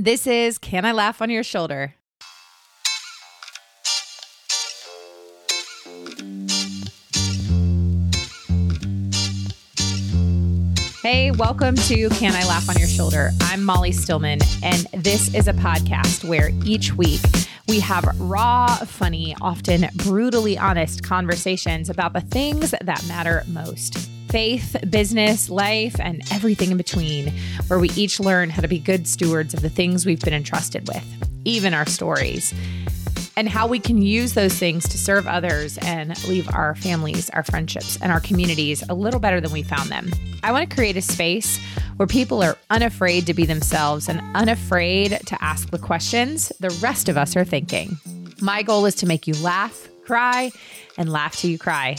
This is Can I Laugh on Your Shoulder? Hey, welcome to Can I Laugh on Your Shoulder? I'm Molly Stillman, and this is a podcast where each week we have raw, funny, often brutally honest conversations about the things that matter most faith, business, life, and everything in between, where we each learn how to be good stewards of the things we've been entrusted with, even our stories and how we can use those things to serve others and leave our families, our friendships, and our communities a little better than we found them. I want to create a space where people are unafraid to be themselves and unafraid to ask the questions the rest of us are thinking. My goal is to make you laugh, cry, and laugh till you cry.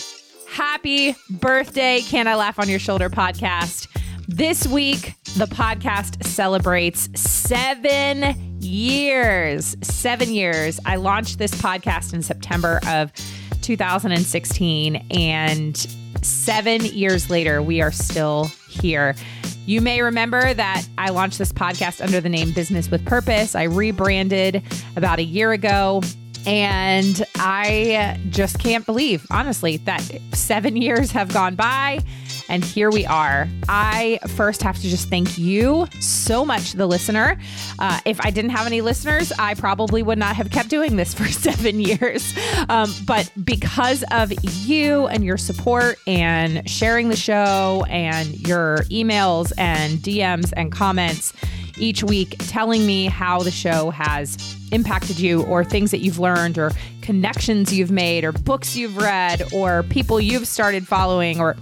Happy birthday, Can I Laugh on Your Shoulder podcast. This week, the podcast celebrates seven years. Seven years. I launched this podcast in September of 2016, and seven years later, we are still here. You may remember that I launched this podcast under the name Business with Purpose. I rebranded about a year ago. And I just can't believe, honestly, that seven years have gone by and here we are. I first have to just thank you so much, the listener. Uh, if I didn't have any listeners, I probably would not have kept doing this for seven years. Um, but because of you and your support and sharing the show and your emails and DMs and comments each week telling me how the show has impacted you or things that you've learned or connections you've made or books you've read or people you've started following or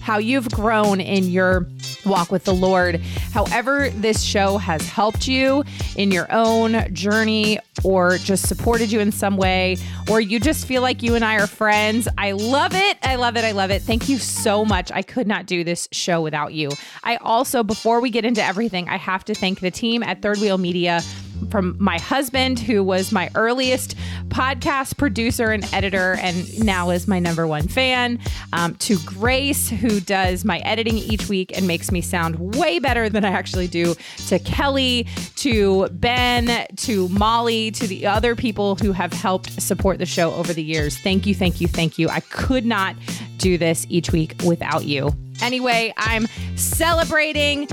how you've grown in your walk with the Lord. However, this show has helped you in your own journey or just supported you in some way, or you just feel like you and I are friends. I love it. I love it. I love it. Thank you so much. I could not do this show without you. I also, before we get into everything, I have to thank the team at Third Wheel Media from my husband, who was my earliest podcast producer and editor, and now is my number one fan, um, to Grace, who does my editing each week and makes me sound way better than I actually do, to Kelly, to Ben, to Molly, to the other people who have helped support the show over the years. Thank you, thank you, thank you. I could not do this each week without you. Anyway, I'm celebrating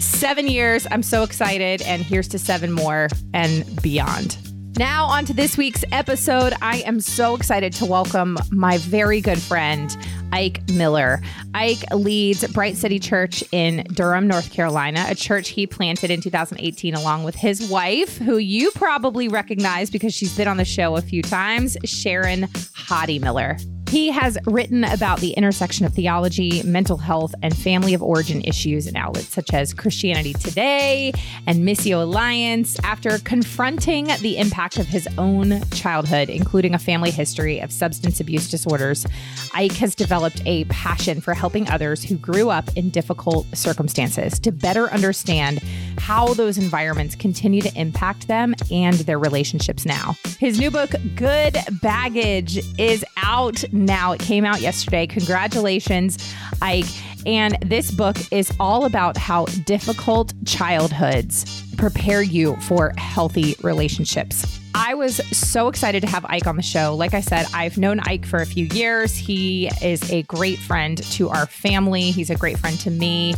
seven years. I'm so excited. And here's to seven more and beyond. Now, on to this week's episode. I am so excited to welcome my very good friend, Ike Miller. Ike leads Bright City Church in Durham, North Carolina, a church he planted in 2018 along with his wife, who you probably recognize because she's been on the show a few times, Sharon Hodde Miller. He has written about the intersection of theology, mental health, and family of origin issues in outlets such as Christianity Today and Missio Alliance after confronting the impact of his own childhood, including a family history of substance abuse disorders. Ike has developed a passion for helping others who grew up in difficult circumstances to better understand how those environments continue to impact them and their relationships now. His new book, Good Baggage, is out now. It came out yesterday. Congratulations, Ike. And this book is all about how difficult childhoods prepare you for healthy relationships. I was so excited to have Ike on the show. Like I said, I've known Ike for a few years. He is a great friend to our family, he's a great friend to me.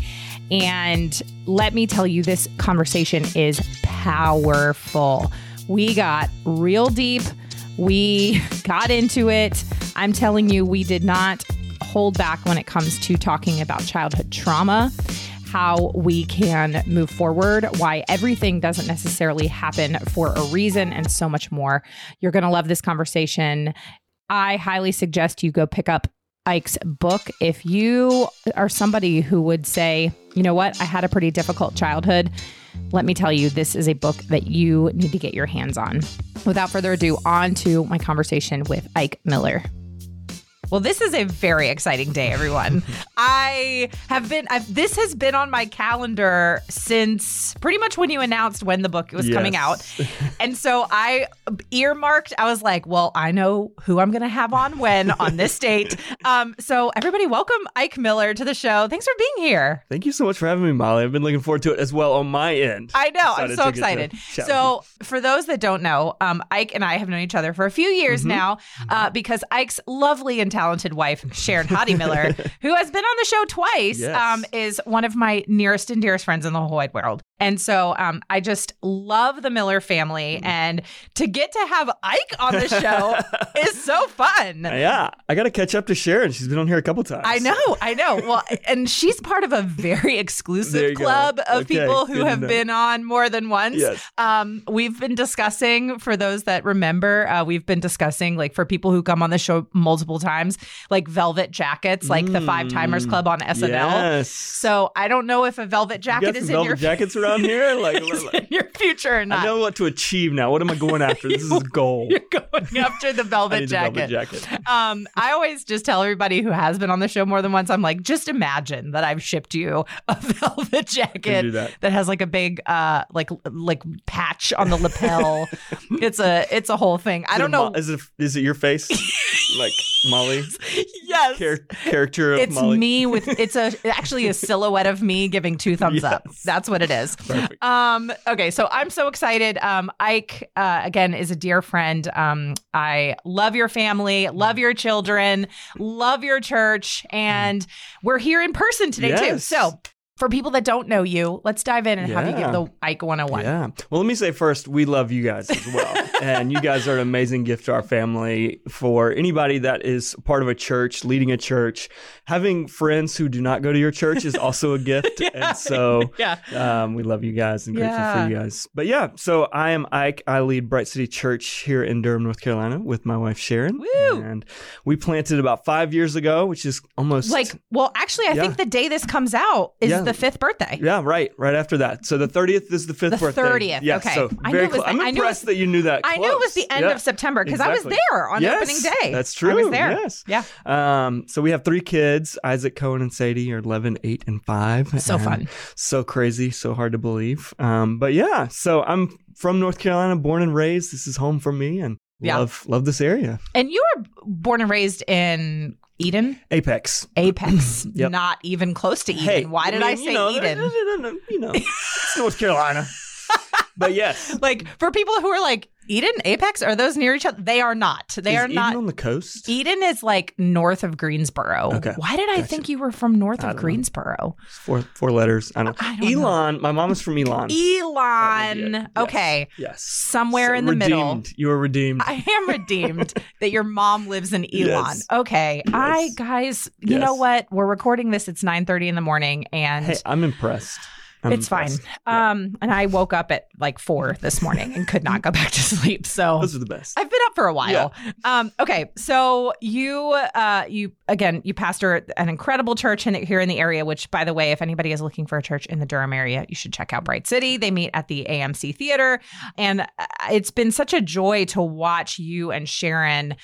And let me tell you, this conversation is powerful. We got real deep, we got into it. I'm telling you, we did not hold back when it comes to talking about childhood trauma, how we can move forward, why everything doesn't necessarily happen for a reason, and so much more. You're going to love this conversation. I highly suggest you go pick up Ike's book. If you are somebody who would say, you know what, I had a pretty difficult childhood, let me tell you, this is a book that you need to get your hands on. Without further ado, on to my conversation with Ike Miller. Well, this is a very exciting day, everyone. I have been, I've, this has been on my calendar since pretty much when you announced when the book was yes. coming out. And so I earmarked, I was like, well, I know who I'm going to have on when on this date. Um, so everybody, welcome Ike Miller to the show. Thanks for being here. Thank you so much for having me, Molly. I've been looking forward to it as well on my end. I know. I'm so excited. So for those that don't know, um, Ike and I have known each other for a few years mm-hmm. now uh, because Ike's lovely and talented wife, Sharon Hodde Miller, who has been on the show twice, yes. um, is one of my nearest and dearest friends in the whole wide world. And so um, I just love the Miller family. Mm. And to get to have Ike on the show is so fun. Yeah. I got to catch up to Sharon. She's been on here a couple times. I know. I know. Well, and she's part of a very exclusive club go. of okay, people who have been on more than once. Yes. Um, we've been discussing, for those that remember, uh, we've been discussing, like, for people who come on the show multiple times, like velvet jackets, like mm. the Five Timers mm. Club on SNL. Yes. So I don't know if a velvet jacket is in your jackets around here? Like, like your future or not? I know what to achieve now. What am I going after? This is a goal. You're going after the velvet jacket. velvet jacket. Um, I always just tell everybody who has been on the show more than once, I'm like, just imagine that I've shipped you a velvet jacket that. that. has like a big uh like like patch on the lapel. it's a it's a whole thing. I don't know. Mo- is it is it your face? like Molly? Yes. Char- character of it's Molly. me with it's a actually a silhouette of me giving two thumbs yes. up. That's what it is. Perfect. Um, okay, so I'm so excited. Um, Ike, uh, again, is a dear friend. Um, I love your family, love your children, love your church, and we're here in person today yes. too. So for people that don't know you, let's dive in and yeah. have you give the Ike 101. Yeah. Well, let me say first, we love you guys as well. and you guys are an amazing gift to our family. For anybody that is part of a church, leading a church, having friends who do not go to your church is also a gift. yeah. And so yeah. Um, we love you guys and grateful yeah. for you guys. But yeah, so I am Ike. I lead Bright City Church here in Durham, North Carolina with my wife, Sharon. Woo! And we planted about five years ago, which is almost like, well, actually, I think the day this comes out is the fifth birthday. Yeah, right. Right after that. So the 30th is the fifth the birthday. 30th. Yeah, okay. So I very close. I'm impressed that you knew that. Close. I knew it was the end yeah. of September because exactly. I was there on yes, opening day. That's true. I was there. Yes. Yeah. Um, so we have three kids Isaac, Cohen, and Sadie are 11, 8, and 5. So and fun. So crazy. So hard to believe. Um, but yeah, so I'm from North Carolina, born and raised. This is home for me. And yeah. love love this area. And you were born and raised in Eden? Apex. Apex. yep. Not even close to Eden. Hey, Why did I, mean, I say know, Eden? You know, it's North Carolina. but yes. Like for people who are like, Eden, Apex, are those near each other? They are not. They is are Eden not on the coast. Eden is like north of Greensboro. Okay. Why did I gotcha. think you were from north of Greensboro? Four four letters. I don't. I don't Elon. Know. My mom is from Elon. Elon. Yes. Okay. Yes. Somewhere so in the redeemed. middle. You are redeemed. I am redeemed. that your mom lives in Elon. Yes. Okay. Yes. I guys, you know what? We're recording this. It's nine thirty in the morning, and hey, I'm impressed. I'm it's impressed. fine. Yeah. Um, and I woke up at like four this morning and could not go back to sleep. So those are the best. I've been up for a while. Yeah. Um, okay, so you, uh, you again, you pastor an incredible church in, here in the area. Which, by the way, if anybody is looking for a church in the Durham area, you should check out Bright City. They meet at the AMC Theater, and uh, it's been such a joy to watch you and Sharon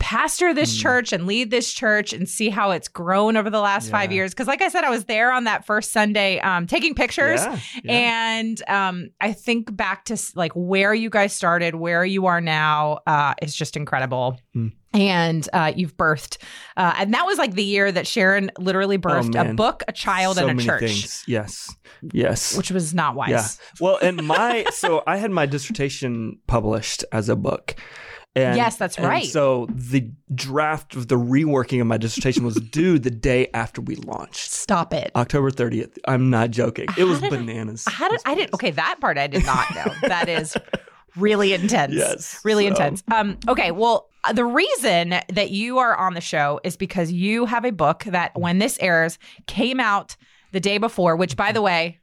pastor this mm. church and lead this church and see how it's grown over the last yeah. five years. Because, like I said, I was there on that first Sunday um, taking pictures, yeah, yeah. and um, I think back to like where you guys started, where you are now uh, is just incredible. Mm. And uh, you've birthed, uh, and that was like the year that Sharon literally oh, birthed oh, a book, a child, so and a church. Things. Yes, yes, which was not wise. Yeah. Well, and my so I had my dissertation published as a book, and, yes, that's right. So the draft of the reworking of my dissertation was due the day after we launched. Stop it. October 30th. I'm not joking. It was bananas. I, how did I did okay, that part I did not know. that is really intense. Yes. Really so. intense. Um okay, well the reason that you are on the show is because you have a book that when this airs came out the day before, which by the way,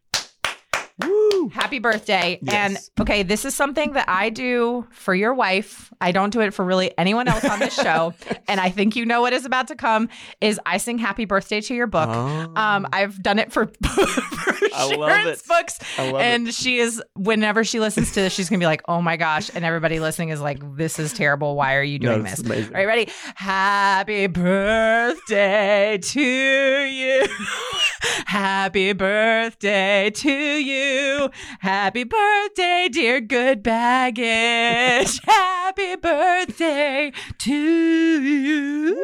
Woo! Happy birthday. Yes. And okay, this is something that I do for your wife. I don't do it for really anyone else on this show. and I think you know what is about to come is I sing happy birthday to your book. Oh. Um, I've done it for, for Sharon's it. books. And she is whenever she listens to this, she's gonna be like, oh my gosh. And everybody listening is like, this is terrible. Why are you doing this this? is amazing. All right, ready? Happy birthday to you. Happy birthday to you. Happy birthday, dear good baggage. Happy birthday to you.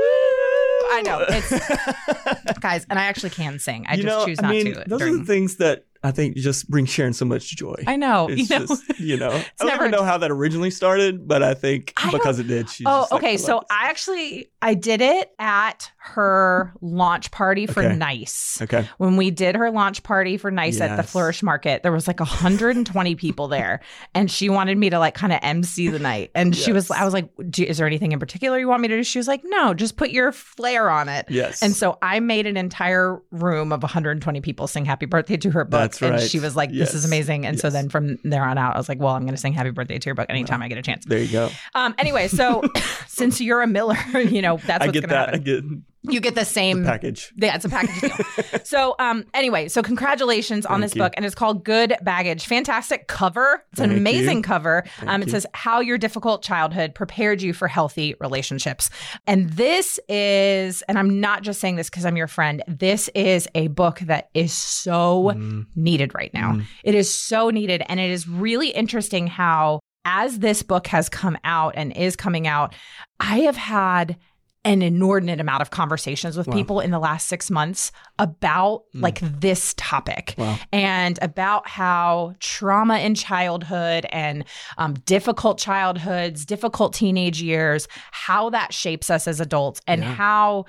I know. It's guys, and I actually can sing. I you just know, choose I not mean, to. those are the things that I think just bring Sharon so much joy. I know. It's you know. just, you know, I don't never- even know how that originally started, but I think I because it did, she's Oh, like, okay. I So I actually I did it at her launch party for Okay. Nice. okay. When we did her launch party for Nice at the Flourish Market, there was like 120 people there, and she wanted me to like kind of MC the night. And she was, I was like, "Is there anything in particular you want me to do?" She was like, "No, just put your flair on it." Yes. And so I made an entire room of 120 people sing happy birthday to her book. That's And right. she was like, this is amazing. And so then from there on out, I was like, well, I'm going to sing happy birthday to your book anytime I get a chance. there you go. Um, anyway, so since you're a Miller, you know, that's I what's going to that. I happen. get You get the same the package. yeah, it's a package deal. so, um, anyway, so congratulations on Thank this you. book, and it's called Good Baggage. Fantastic cover. It's an Thank amazing you. cover. Thank um, it you. says how your difficult childhood prepared you for healthy relationships, and this is, and I'm not just saying this because I'm your friend. This is a book that is so Mm, needed right now. Mm. It is so needed. And it is really interesting how, as this book has come out and is coming out, I have had an inordinate amount of conversations with Wow. people in the last six months about Mm. like this topic Wow. and about how trauma in childhood and um, difficult childhoods, difficult teenage years, how that shapes us as adults, and Yeah. how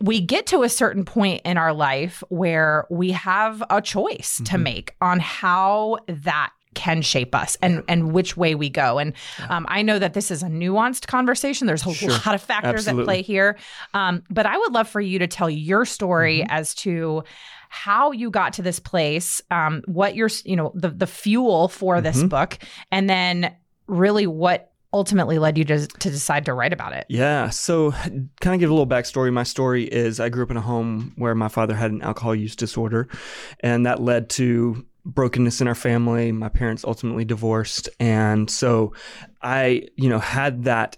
we get to a certain point in our life where we have a choice to Mhm. make on how that can shape us and and which way we go and um, i know that this is a nuanced conversation there's a Sure. lot of factors at play here um, but i would love for you to tell your story Mm-hmm. as to how you got to this place um, what your you know the the fuel for this Mhm. book and then really what ultimately led you to, to decide to write about it Yeah. So, kind of give a little backstory. My story is I grew up in a home where my father had an alcohol use disorder, and that led to brokenness in our family. My parents ultimately divorced. And so I, you know, had that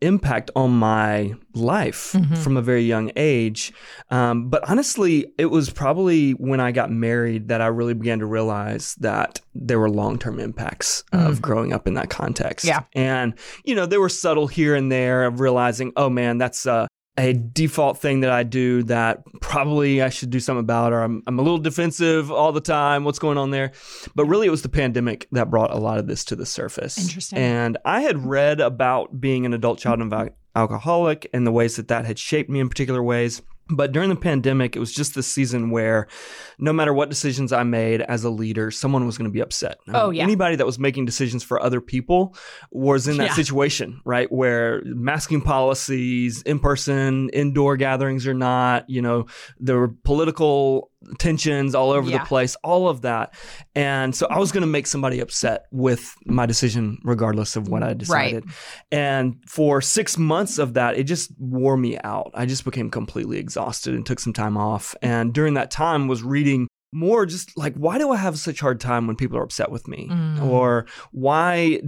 impact on my life Mhm. from a very young age. Um, but honestly, it was probably when I got married that I really began to realize that there were long term impacts of growing up in that context. Yeah. And, you know, they were subtle here and there of realizing, oh man, that's a, a default thing that I do that probably I should do something about, or I'm, I'm a little defensive all the time. What's going on there? But really, it was the pandemic that brought a lot of this to the surface. Interesting. And I had read about being an adult child al- alcoholic and the ways that that had shaped me in particular ways. But during the pandemic, it was just this season where no matter what decisions I made as a leader, someone was going to be upset. Oh, yeah. Anybody that was making decisions for other people was in that Yeah. situation, right? Where masking policies, in person, indoor gatherings or not, you know, there were political tensions all over Yeah. the place, all of that. And so I was going to make somebody upset with my decision, regardless of what I decided. And for six months of that, it just wore me out. I just became completely exhausted and took some time off. And during that time, was reading more just like why do I have such hard time when people are upset with me? Mm. Or why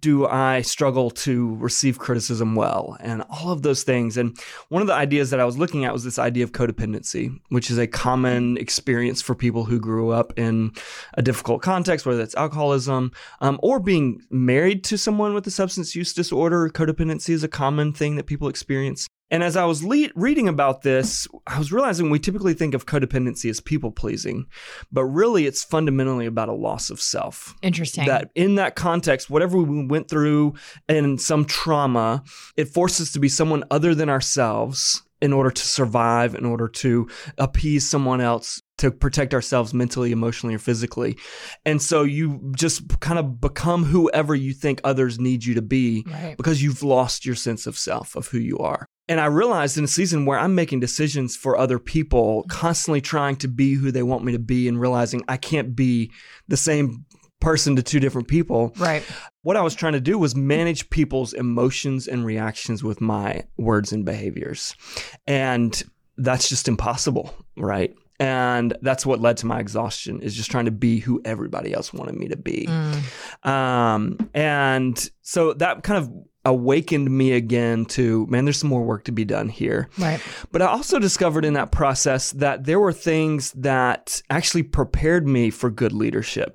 do I struggle to receive criticism well? And all of those things. And one of the ideas that I was looking at was this idea of codependency, which is a common experience for people who grew up in a difficult context, whether it's alcoholism um, or being married to someone with a substance use disorder. Codependency is a common thing that people experience. And as I was le- reading about this, I was realizing we typically think of codependency as people pleasing, but really it's fundamentally about a loss of self. interesting That in that context, whatever we went through and some trauma, it forces us to be someone other than ourselves in order to survive, in order to appease someone else, to protect ourselves mentally, emotionally, or physically. And so you just kind of become whoever you think others need you to be right because you've lost your sense of self, of who you are. And I realized in a season where I'm making decisions for other people, constantly trying to be who they want me to be, and realizing I can't be the same person to two different people. Right. What I was trying to do was manage people's emotions and reactions with my words and behaviors. And that's just impossible, right? And that's what led to my exhaustion is just trying to be who everybody else wanted me to be. Mm. Um, and so that kind of awakened me again to man there's some more work to be done here. Right. but i also discovered in that process that there were things that actually prepared me for good leadership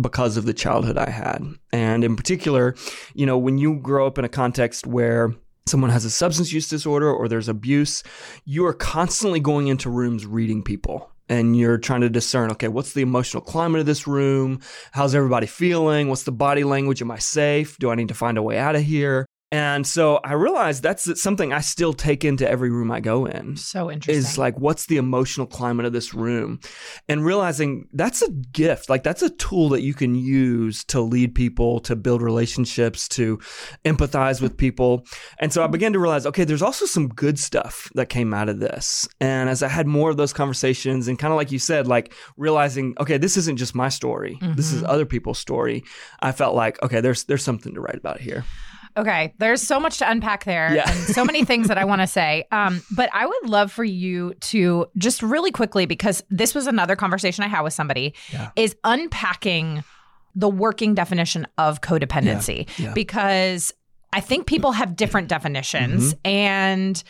because of the childhood i had. And in particular you know when you grow up in a context where someone has a substance use disorder or there's abuse you are constantly going into rooms reading people. And you're trying to discern okay what's the emotional climate of this room? How's everybody feeling? What's the body language? Am i safe? Do i need to find a way out of here and so i realized that's something i still take into every room i go in So interesting. is like what's the emotional climate of this room? And realizing that's a gift like that's a tool that you can use to lead people to build relationships to empathize with people. And so i began to realize okay there's also some good stuff that came out of this. And as i had more of those conversations and kind of like you said like realizing okay this isn't just my story. This is Mhm. other people's story i felt like okay there's there's something to write about here Okay, there's so much to unpack there Yeah. and so many things that I want to say. Um, but I would love for you to just really quickly, because this was another conversation I had with somebody, Yeah. is unpacking the working definition of codependency. Yeah. Because I think people have different definitions Mm-hmm. and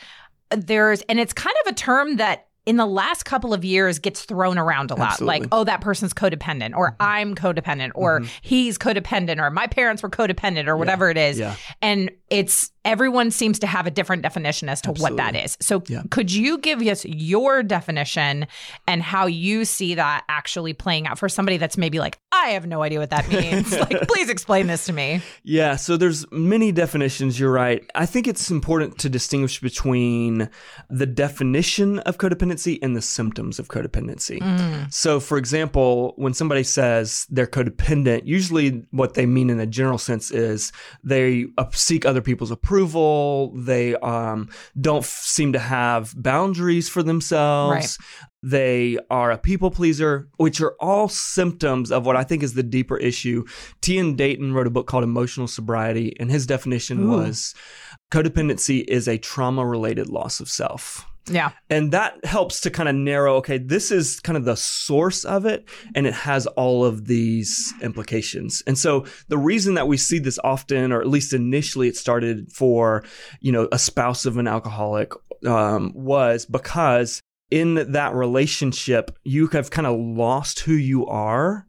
there's and it's kind of a term that in the last couple of years gets thrown around a lot. Absolutely. like oh that person's codependent or i'm codependent or Mhm. he's codependent or my parents were codependent or whatever it is. Yeah. And it's everyone seems to have a different definition as to what that is. So Yeah. could you give us your definition and how you see that actually playing out for somebody that's maybe like, I have no idea what that means. like, please explain this to me. Yeah, so there's many definitions, you're right. I think it's important to distinguish between the definition of codependency and the symptoms of codependency. Mm. So, for example, when somebody says they're codependent, usually what they mean in a general sense is they uh, seek other people's approval. They um, don't f- seem to have boundaries for themselves. Right. They are a people pleaser, which are all symptoms of what I think is the deeper issue. Tian Dayton wrote a book called Emotional Sobriety, and his definition Ooh. was codependency is a trauma related loss of self. Yeah. And that helps to kind of narrow, okay, this is kind of the source of it, and it has all of these implications. And so the reason that we see this often, or at least initially it started for, you know, a spouse of an alcoholic, um, was because in that relationship, you have kind of lost who you are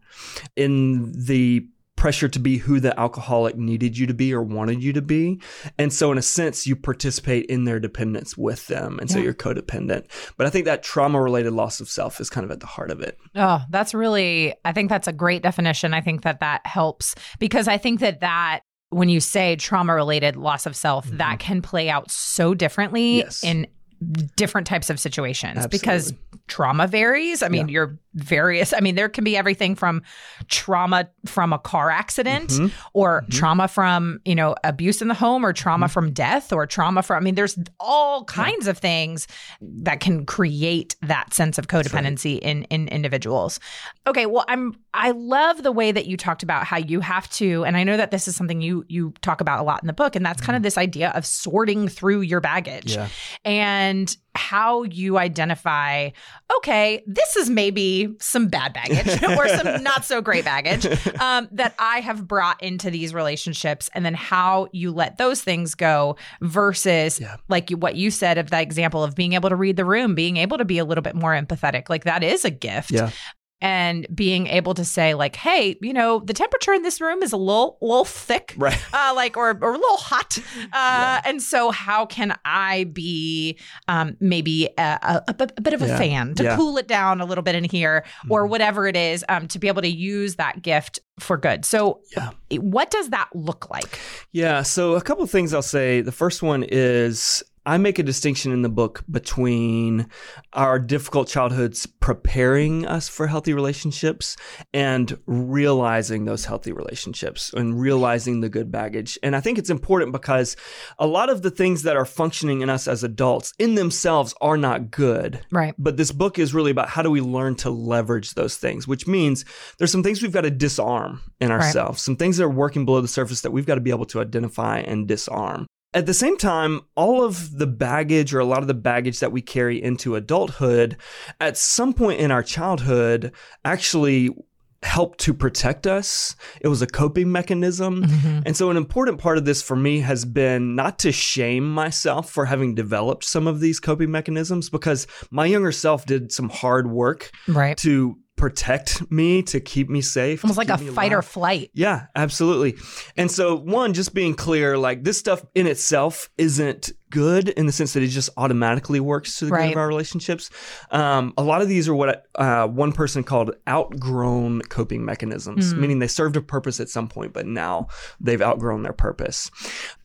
in the pressure to be who the alcoholic needed you to be or wanted you to be. And so, in a sense, you participate in their dependence with them. And so you're codependent. But I think that trauma related loss of self is kind of at the heart of it. Oh, that's really, I think that's a great definition. I think that that helps because I think that that, when you say trauma related loss of self, that mm-hmm. can play out so differently Yes. in different types of situations because trauma varies. I mean, you're various. I mean, there can be everything from trauma from a car accident Mhm. or mm-hmm. trauma from, you know, abuse in the home or trauma mm-hmm. from death or trauma from, I mean, there's all kinds of things that can create that sense of codependency in, in individuals. Okay. Well, I'm, I love the way that you talked about how you have to, and I know that this is something you, you talk about a lot in the book, and that's kind of mm-hmm. this idea of sorting through your baggage Yeah. and how you identify, okay, this is maybe some bad baggage or some not so great baggage um, that I have brought into these relationships, and then how you let those things go versus Yeah. like what you said of that example of being able to read the room, being able to be a little bit more empathetic. Like that is a gift Yeah. And being able to say like hey you know the temperature in this room is a little little thick Right. uh, like or, or a little hot uh, and so how can i be um, maybe a, a, a bit of a Yeah. fan to Yeah. cool it down a little bit in here or Mhm. whatever it is um, to be able to use that gift for good so Yeah. what does that look like Yeah. So, a couple of things I'll say. The first one is I make a distinction in the book between our difficult childhoods preparing us for healthy relationships and realizing those healthy relationships and realizing the good baggage. And I think it's important because a lot of the things that are functioning in us as adults in themselves are not good. Right. But this book is really about how do we learn to leverage those things, which means there's some things we've got to disarm in ourselves, some things that are working below the surface that we've got to be able to identify and disarm. At the same time, all of the baggage or a lot of the baggage that we carry into adulthood at some point in our childhood actually helped to protect us. It was a coping mechanism. Mm-hmm. And so, an important part of this for me has been not to shame myself for having developed some of these coping mechanisms because my younger self did some hard work Right. to protect me, to keep me safe. Almost like a fight or flight. Yeah, absolutely. And so, one, just being clear, like this stuff in itself isn't good in the sense that it just automatically works to the good of our relationships. Um, a lot of these are what uh, one person called outgrown coping mechanisms, Mm. meaning they served a purpose at some point, but now they've outgrown their purpose.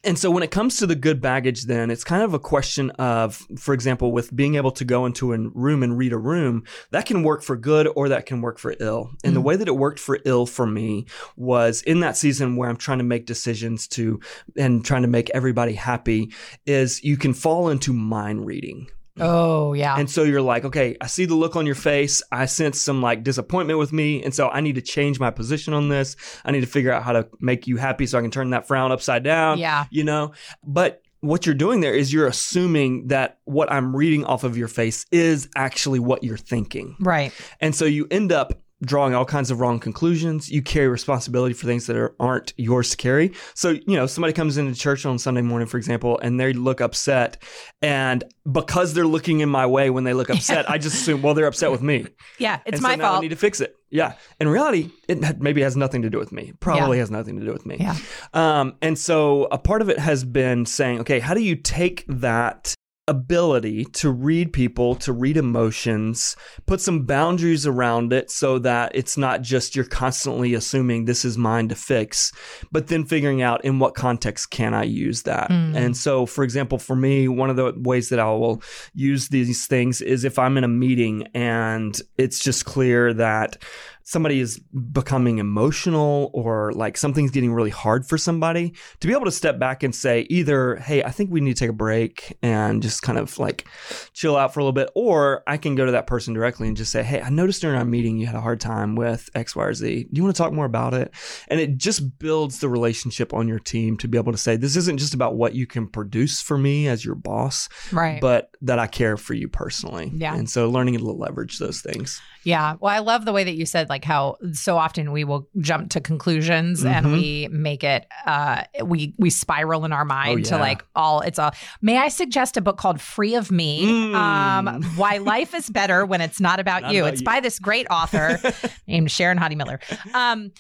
And so, when it comes to the good baggage, then it's kind of a question of, for example, with being able to go into a room and read a room, that can work for good or that can work for ill. And the Mm. way that it worked for ill for me was in that season where I'm trying to make decisions to and trying to make everybody happy, is you can fall into mind reading. Oh, yeah. And so you're like, okay, I see the look on your face. I sense some like disappointment with me. And so I need to change my position on this. I need to figure out how to make you happy so I can turn that frown upside down. yeah. You know? But what you're doing there is you're assuming that what I'm reading off of your face is actually what you're thinking. Right. And so you end up drawing all kinds of wrong conclusions. You carry responsibility for things that are, aren't yours to carry. So, you know, somebody comes into church on Sunday morning, for example, and they look upset. And because they're looking in my way when they look upset, I just assume, well, they're upset with me. Yeah. It's and my so now I need to fix it. Yeah. In reality, it maybe has nothing to do with me. Probably has nothing to do with me. Yeah. Um, and so a part of it has been saying, okay, how do you take that ability to read people, to read emotions, put some boundaries around it so that it's not just you're constantly assuming this is mine to fix, but then figuring out in what context can I use that. Mm. And so, for example, for me, one of the ways that I will use these things is if I'm in a meeting and it's just clear that somebody is becoming emotional or like something's getting really hard for somebody to be able to step back and say either hey i think we need to take a break and just kind of like chill out for a little bit or i can go to that person directly and just say hey i noticed during our meeting you had a hard time with x y or z do you want to talk more about it and it just builds the relationship on your team to be able to say this isn't just about what you can produce for me as your boss Right. but that i care for you personally Yeah. and so learning to leverage those things Yeah. Well, I love the way that you said like how so often we will jump to conclusions and Mhm. we make it uh we we spiral in our mind to Oh, yeah. like all it's all May I suggest a book called Free of Me? Mm. Um Why Life is Better When It's Not About Not You. about it's you. by this great author named Sharon Hodde Miller. Um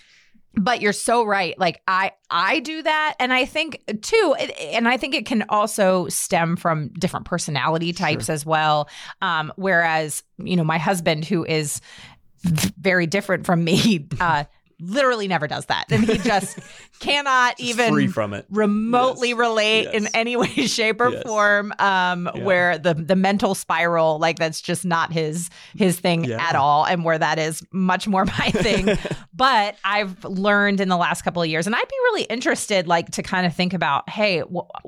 but you're so right. Like i i do that. And i think too and i think it can also stem from different personality types as well. Um whereas you know my husband who is very different from me uh literally never does that and he just cannot Just even free from it remotely Yes. relate in any way shape or Yes. form um Yeah. where the the mental spiral like that's just not his his thing Yeah. at all and where that is much more my thing but i've learned in the last couple of years and i'd be really interested like to kind of think about hey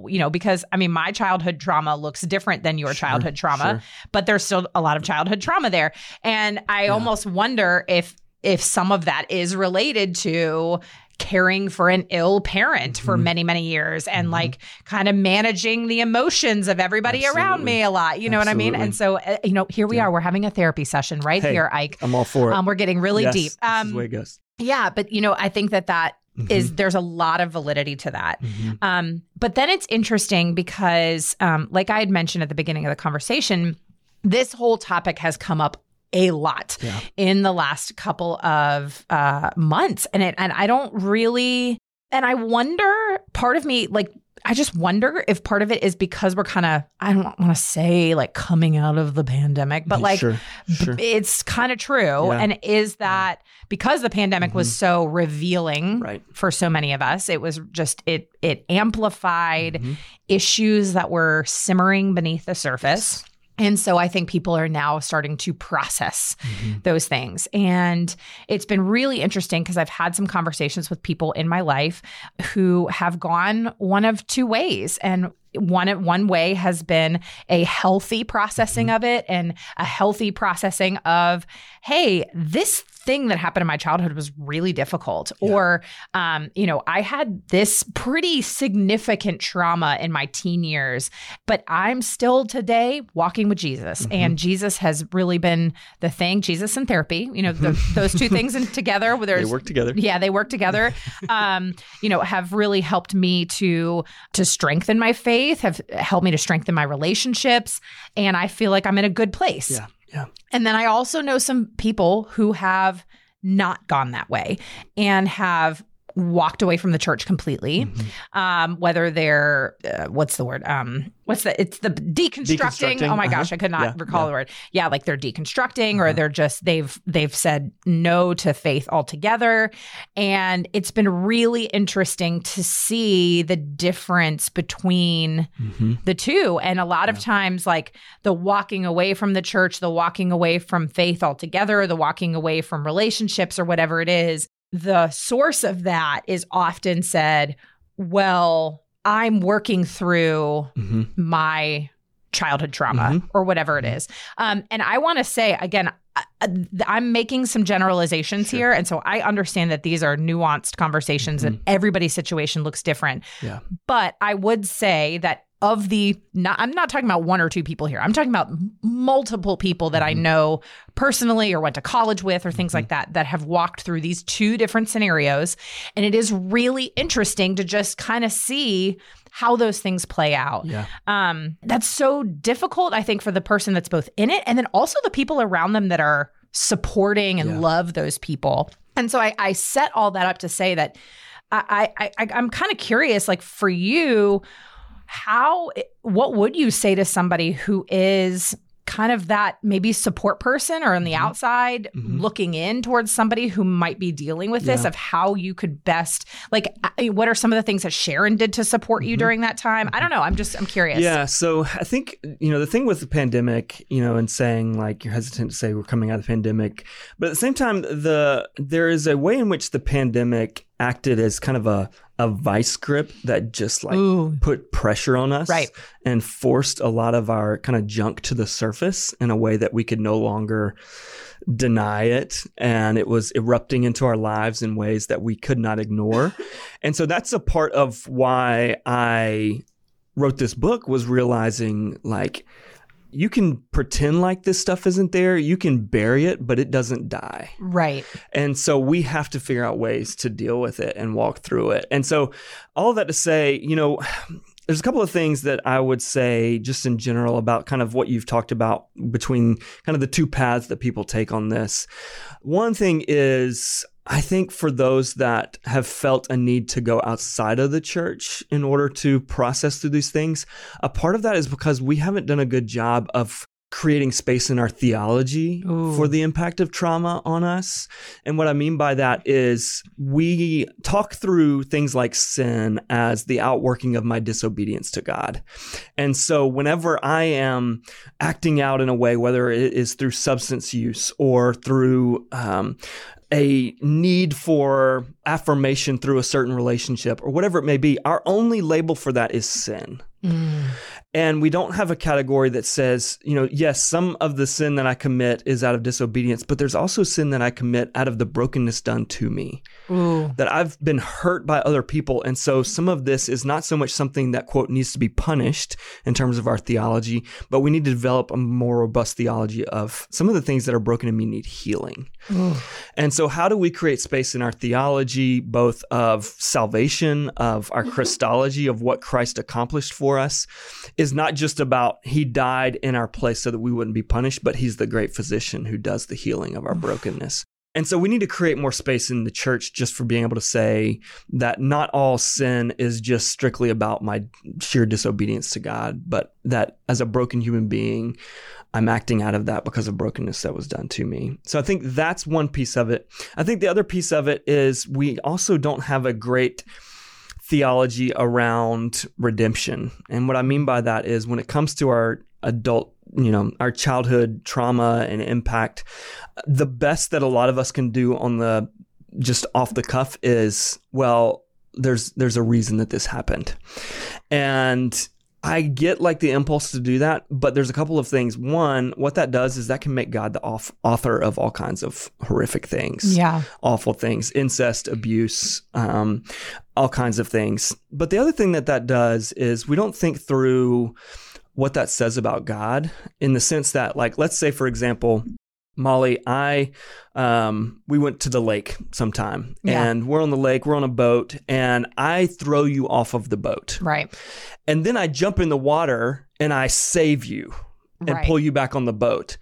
you know because i mean my childhood trauma looks different than your Sure, childhood trauma sure. but there's still a lot of childhood trauma there and i Yeah. almost wonder if if some of that is related to caring for an ill parent for Mhm. many many years and Mhm. like kind of managing the emotions of everybody around me a lot you know what i mean and so uh, you know here we Yeah. are we're having a therapy session right Hey, here ike I'm all for it. um, we're getting really Yes, deep this is the way um it goes. yeah but you know i think that that is Mhm. there's a lot of validity to that Mhm. um, but then it's interesting because, um, like I had mentioned at the beginning of the conversation, this whole topic has come up a lot Yeah. in the last couple of uh, months, and it and I don't really. And I wonder, part of me, like, I just wonder if part of it is because we're kind of, I don't want to say like coming out of the pandemic, but like sure, sure. it's kind of true. Yeah. And is that because the pandemic was so revealing Right. for so many of us, it was just, it, it amplified Mhm. issues that were simmering beneath the surface. And so I think people are now starting to process Mhm. those things. And it's been really interesting because I've had some conversations with people in my life who have gone one of two ways. And one one way has been a healthy processing of it and a healthy processing of, hey, this thing that happened in my childhood was really difficult. Or, um, you know, I had this pretty significant trauma in my teen years, but I'm still today walking with Jesus. And Jesus has really been the thing, Jesus and therapy, you know, the, those two things in, together. Where They work together. yeah they work together um you know have really helped me to to strengthen my faith have helped me to strengthen my relationships and i feel like i'm in a good place Yeah. Yeah. and then i also know some people who have not gone that way and have walked away from the church completely Mhm. um whether they're uh, what's the word um what's the it's the deconstructing, Deconstructing, oh my uh-huh. gosh i could not Yeah, recall yeah. the word yeah like they're deconstructing or Uh-huh. they're just they've they've said no to faith altogether and it's been really interesting to see the difference between Mhm. the two and a lot of times like the walking away from the church the walking away from faith altogether the walking away from relationships or whatever it is the source of that is often said well i'm working through Mhm. my childhood trauma Mhm. or whatever it is. Um, and I want to say again, I- I'm making some generalizations Sure. here. And so I understand that these are nuanced conversations and everybody's situation looks different. Yeah. But I would say that of the, not, I'm not talking about one or two people here. I'm talking about multiple people that I Mhm. know personally or went to college with or things like that that have walked through these two different scenarios. And it is really interesting to just kind of see how those things play out Yeah. um that's so difficult i think for the person that's both in it and then also the people around them that are supporting and Yeah. love those people and so i i set all that up to say that i i, I i'm kind of curious like for you how what would you say to somebody who is kind of that maybe support person or on the Mhm. outside Mhm. looking in towards somebody who might be dealing with this Yeah. of how you could best like what are some of the things that Sharon did to support you Mhm. during that time I don't know I'm just I'm curious Yeah. So I think, you know, the thing with the pandemic, you know, and saying like you're hesitant to say we're coming out of the pandemic, but at the same time, the there is a way in which the pandemic acted as kind of a, a vice grip that just like Ooh. put pressure on us Right. and forced a lot of our kind of junk to the surface in a way that we could no longer deny it. And it was erupting into our lives in ways that we could not ignore. And so that's a part of why i wrote this book was realizing like you can pretend like this stuff isn't there you can bury it but it doesn't die right and so we have to figure out ways to deal with it and walk through it. And so, all that to say, you know, there's a couple of things that I would say just in general about kind of what you've talked about between kind of the two paths that people take on this. One thing is, I think for those that have felt a need to go outside of the church in order to process through these things, a part of that is because we haven't done a good job of creating space in our theology Ooh. for the impact of trauma on us. And what I mean by that is we talk through things like sin as the outworking of my disobedience to God. And so whenever I am acting out in a way, whether it is through substance use or through, um, a need for affirmation through a certain relationship or whatever it may be, our only label for that is sin. Mm. And we don't have a category that says, you know, yes, some of the sin that I commit is out of disobedience, but there's also sin that I commit out of the brokenness done to me, Ooh that I've been hurt by other people. And so some of this is not so much something that, quote, needs to be punished in terms of our theology, but we need to develop a more robust theology of some of the things that are broken in me need healing. Ooh. And so, how do we create space in our theology, both of salvation, of our mm-hmm. Christology, of what Christ accomplished for us, is not just about He died in our place so that we wouldn't be punished, but He's the great physician who does the healing of our brokenness. And so we need to create more space in the church just for being able to say that not all sin is just strictly about my sheer disobedience to God, but that as a broken human being, I'm acting out of that because of brokenness that was done to me. So I think that's one piece of it. I think the other piece of it is we also don't have a great theology around redemption. And what I mean by that is when it comes to our adult, you know, our childhood trauma and impact, the best that a lot of us can do on the just off the cuff is, well, there's there's a reason that this happened. And I get like the impulse to do that, but there's a couple of things. One, what that does is that can make God the off- author of all kinds of horrific things, Yeah. awful things, incest, abuse, um, all kinds of things. But the other thing that that does is we don't think through what that says about God in the sense that, like, let's say, for example, Molly, I, um, we went to the lake sometime Yeah. and we're on the lake, we're on a boat, and I throw you off of the boat Right. and then I jump in the water and I save you and Right. pull you back on the boat.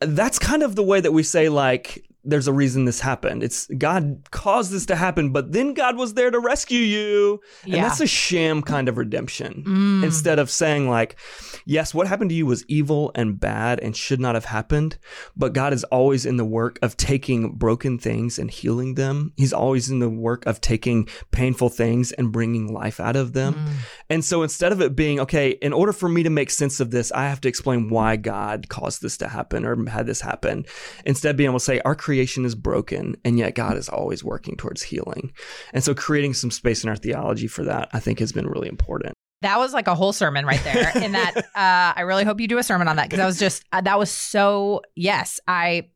That's kind of the way that we say like there's a reason this happened. It's God caused this to happen, but then God was there to rescue you. And Yeah. that's a sham kind of redemption. Mm. Instead of saying like, yes, what happened to you was evil and bad and should not have happened, but God is always in the work of taking broken things and healing them. He's always in the work of taking painful things and bringing life out of them. Mm. And so instead of it being, okay, in order for me to make sense of this, I have to explain why God caused this to happen or had this happen. Instead, being able to say, our creation is broken, and yet God is always working towards healing. And so creating some space in our theology for that, I think, has been really important. That was like a whole sermon right there. In that, uh, I really hope you do a sermon on that because that was just uh, that was so. Yes, I.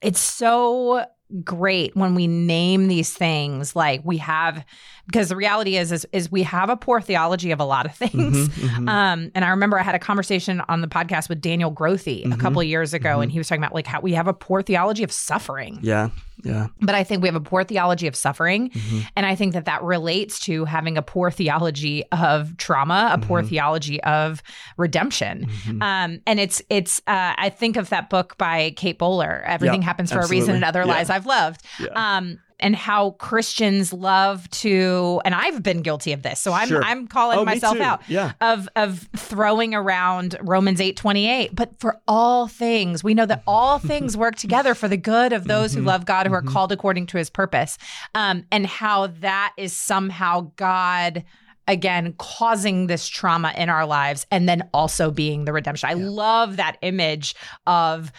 It's so great when we name these things like we have because the reality is is, is we have a poor theology of a lot of things. Mhm, mhm. um and i remember i had a conversation on the podcast with daniel Grothe a Mhm, couple of years ago and he was talking about like how we have a poor theology of suffering. Yeah, yeah. but i think we have a poor theology of suffering mhm. and I think that that relates to having a poor theology of trauma, a poor Mhm. theology of redemption. Mhm. Um, and it's it's uh, I think of that book by Kate Bowler, Everything Yeah, Happens for a Reason and. Other Yeah. Lies I've Loved. Yeah. Um, and how Christians love to, and I've been guilty of this, so I'm Sure. I'm calling oh, myself out Yeah. of of throwing around Romans 8:28 but for all things we know that all things work together for the good of those who Mhm. love God who are Mhm. called according to his purpose um and how that is somehow God again causing this trauma in our lives and then also being the redemption. I love that image of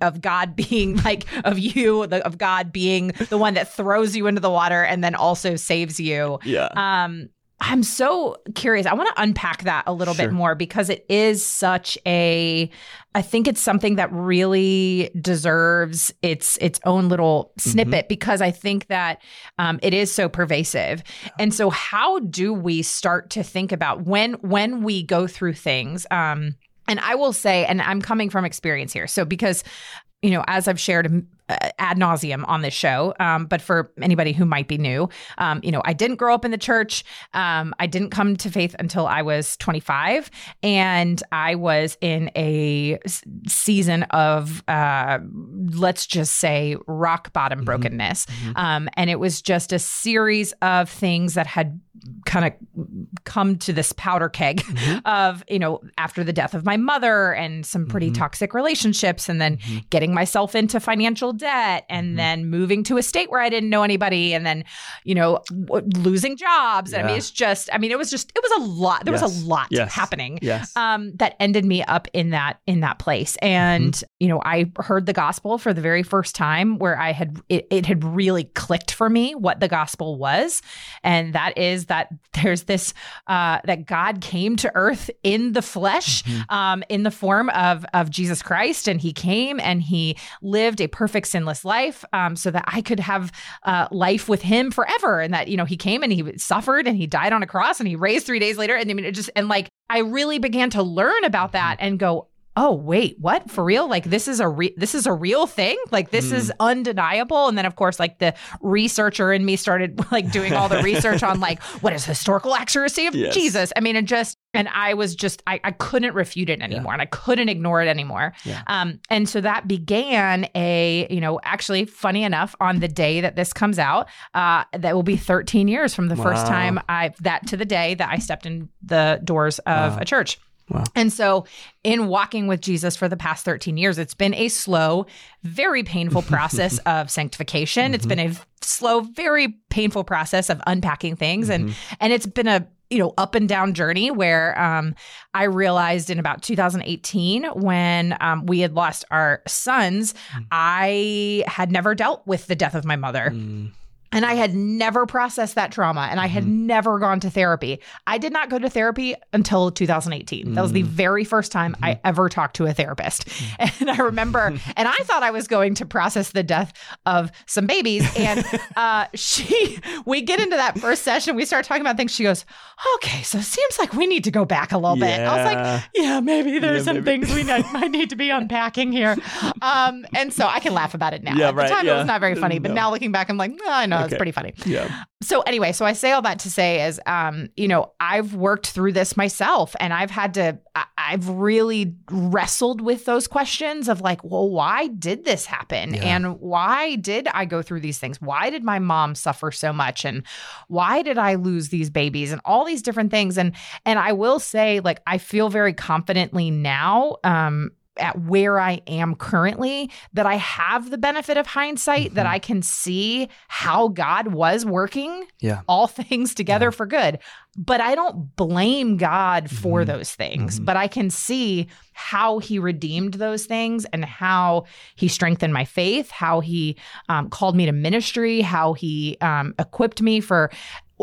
of God being like of you the, of God being the one that throws you into the water and then also saves you. Yeah. Um, I'm so curious. I want to unpack that a little Sure. bit more because it is such a I think it's something that really deserves its its own little Mm-hmm. snippet because I think that um, it is so pervasive. And so, how do we start to think about when when we go through things? Um, and I will say, and I'm coming from experience here, so because you know, as I've shared ad nauseum on this show, um, but for anybody who might be new, um, you know, I didn't grow up in the church. Um, I didn't come to faith until I was 25, and I was in a season of, uh, let's just say, rock bottom brokenness. Um, and it was just a series of things that had kind of come to this powder keg of, you know, after the death of my mother and some pretty Mhm. toxic relationships, and then Mhm. getting myself into financial debt, and Mhm. then moving to a state where I didn't know anybody, and then, you know, w- losing jobs. I mean, it's just, I mean, it was just, it was a lot. There was a lot Yes. happening Yes. um, that ended me up in that in that place. And Mm-hmm. you know, I heard the gospel for the very first time, where I had it, it had really clicked for me what the gospel was, and that is that there's this uh, that God came to earth in the flesh, Mhm. um, in the form of of Jesus Christ, and He came and He lived a perfect sinless life, um, so that I could have uh, life with Him forever, and that you know He came and He suffered and He died on a cross and He raised three days later, and I mean it just and like I really began to learn about that and go, oh wait what? For real? Like this is a re- this is a real thing? Like this is undeniable? And then of course like the researcher in me started like doing all the research on like what is historical accuracy of Yes. jesus? I mean and just and i was just i, I couldn't refute it anymore and i couldn't ignore it anymore. Yeah. um and so that began a you know actually funny enough on the day that this comes out uh that will be 13 years from the first time i that to the day that i stepped in the doors of Wow. a church Wow. and so, in walking with Jesus for the past 13 years, it's been a slow, very painful process of sanctification. It's been a slow, very painful process of unpacking things, and and it's been a you know up and down journey where um, I realized in about 2018 when um, we had lost our sons, I had never dealt with the death of my mother. Mm. And I had never processed that trauma and I had never gone to therapy. I did not go to therapy until 2018. That was the very first time I ever talked to a therapist. And I remember, and I thought I was going to process the death of some babies. And uh, she, we get into that first session, we start talking about things. She goes, Okay, so it seems like we need to go back a little bit. I was like, Yeah. yeah, maybe there's Yeah, some maybe. things we might, might need to be unpacking here. Um, and so I can laugh about it now. Yeah, At the right, time, it was not very funny, but No. now looking back, I'm like, oh, I know, it's pretty funny. Yeah. So anyway, so I say all that to say is, um, you know, I've worked through this myself, and I've had to, I- I've really wrestled with those questions of like, well, why did this happen, Yeah. and why did I go through these things? Why did my mom suffer so much, and why did I lose these babies, and all these different things, and and I will say, like, I feel very confidently now, um, at where I am currently that I have the benefit of hindsight that Mhm. I can see how God was working Yeah. all things together for good. But I don't blame God for Mhm. those things, Mhm. but I can see how he redeemed those things and how he strengthened my faith, how he um, called me to ministry, how he um, equipped me for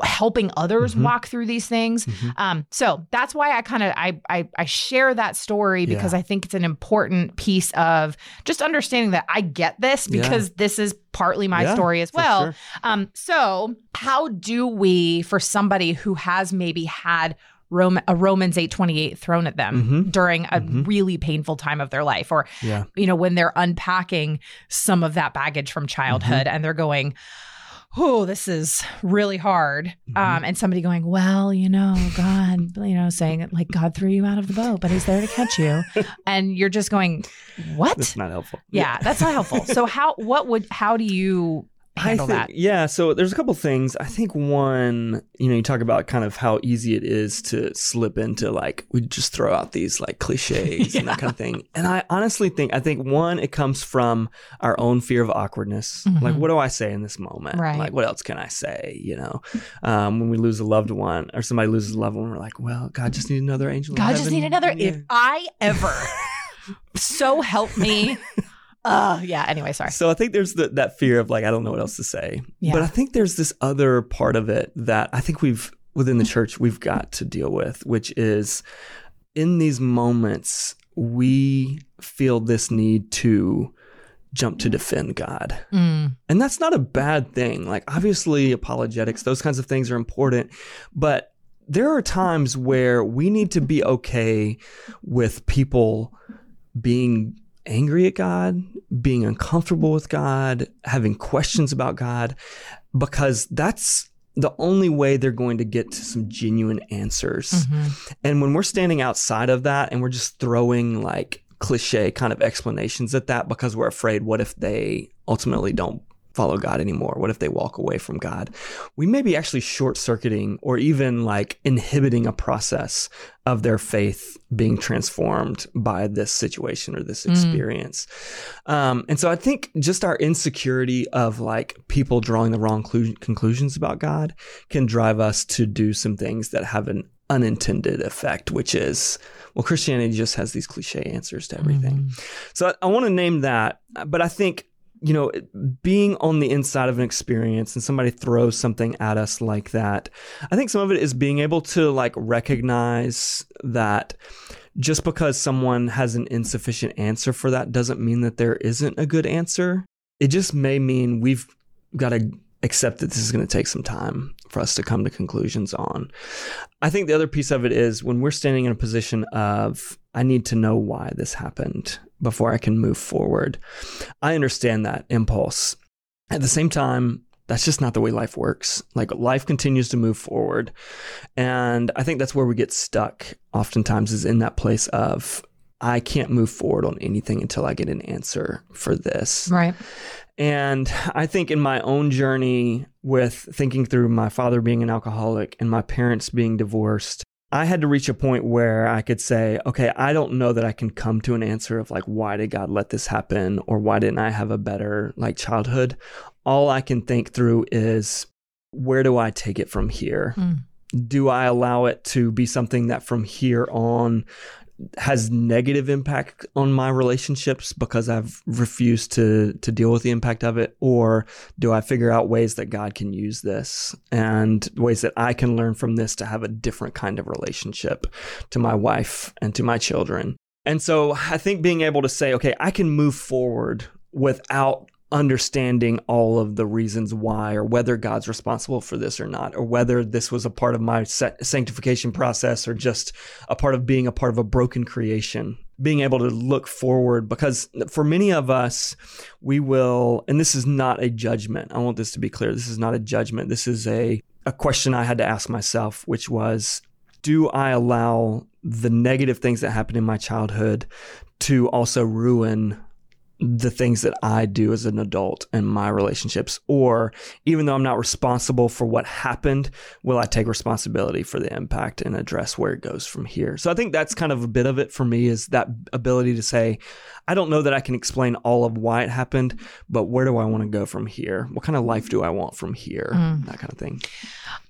helping others Mhm. walk through these things. Mhm. Um, so that's why I kind of I, I I share that story because I think it's an important piece of just understanding that I get this Yeah. because this is partly my Yeah, story as well. sure. Um, so how do we, for somebody who has maybe had Rom- a Romans eight twenty eight thrown at them Mhm. during a Mhm. really painful time of their life, or Yeah. you know when they're unpacking some of that baggage from childhood Mm-hmm. and they're going. Oh, this is really hard. Mm-hmm. Um, and somebody going, well, you know, God, you know, saying it like God threw you out of the boat, but He's there to catch you, and you're just going, what? That's not helpful. yeah, that's not helpful. So how? What would? How do you handle I think, that? Yeah, so there's a couple things. I think one, you know, you talk about kind of how easy it is to slip into like we just throw out these like cliches and that kind of thing. And I honestly think I think one, it comes from our own fear of awkwardness. Mhm. Like, what do I say in this moment? Right. Like, what else can I say? You know, um, when we lose a loved one or somebody loses a loved one, we're like, well, God just need another angel. God just need another. Yeah. If I ever, so help me. Uh, yeah. Anyway, sorry. So I think there's the, that fear of like I don't know what else to say. Yeah. But I think there's this other part of it that I think we've within the church we've got to deal with, which is in these moments we feel this need to jump to defend God. Mm, And that's not a bad thing. Like obviously apologetics, those kinds of things are important, but there are times where we need to be okay with people being angry at God, being uncomfortable with God, having questions about God, because that's the only way they're going to get to some genuine answers. mhm. And when we're standing outside of that and we're just throwing like cliche kind of explanations at that because we're afraid, what if they ultimately don't follow God anymore? What if they walk away from God? We may be actually short circuiting or even like inhibiting a process of their faith being transformed by this situation or this Mm. experience. Um, and so I think just our insecurity of like people drawing the wrong clu- conclusions about God can drive us to do some things that have an unintended effect, which is, well, Christianity just has these cliche answers to everything. So I, I want to name that, but I think you know being on the inside of an experience and somebody throws something at us like that i think some of it is being able to like recognize that just because someone has an insufficient answer for that doesn't mean that there isn't a good answer it just may mean we've got to accept that this is going to take some time for us to come to conclusions on. I think the other piece of it is when we're standing in a position of, I need to know why this happened before I can move forward. I understand that impulse. At the same time, that's just not the way life works. Like life continues to move forward. And I think that's where we get stuck oftentimes is in that place of I can't move forward on anything until I get an answer for this. Right. And I think in my own journey with thinking through my father being an alcoholic and my parents being divorced, I had to reach a point where I could say, okay, I don't know that I can come to an answer of like, why did God let this happen? Or why didn't I have a better like childhood? All I can think through is, where do I take it from here? Mm. Do I allow it to be something that from here on has negative impact on my relationships because I've refused to to deal with the impact of it or do I figure out ways that God can use this and ways that I can learn from this to have a different kind of relationship to my wife and to my children. And so I think being able to say okay, I can move forward without understanding all of the reasons why or whether God's responsible for this or not or whether this was a part of my sanctification process or just a part of being a part of a broken creation. Being able to look forward because for many of us we will and this is not a judgment. I want this to be clear. This is not a judgment. This is a a question I had to ask myself which was do I allow the negative things that happened in my childhood to also ruin the things that I do as an adult in my relationships? Or even though I'm not responsible for what happened, will I take responsibility for the impact and address where it goes from here? So I think that's kind of a bit of it for me is that ability to say, I don't know that I can explain all of why it happened, but where do I want to go from here? What kind of life do I want from here? Mm. That kind of thing.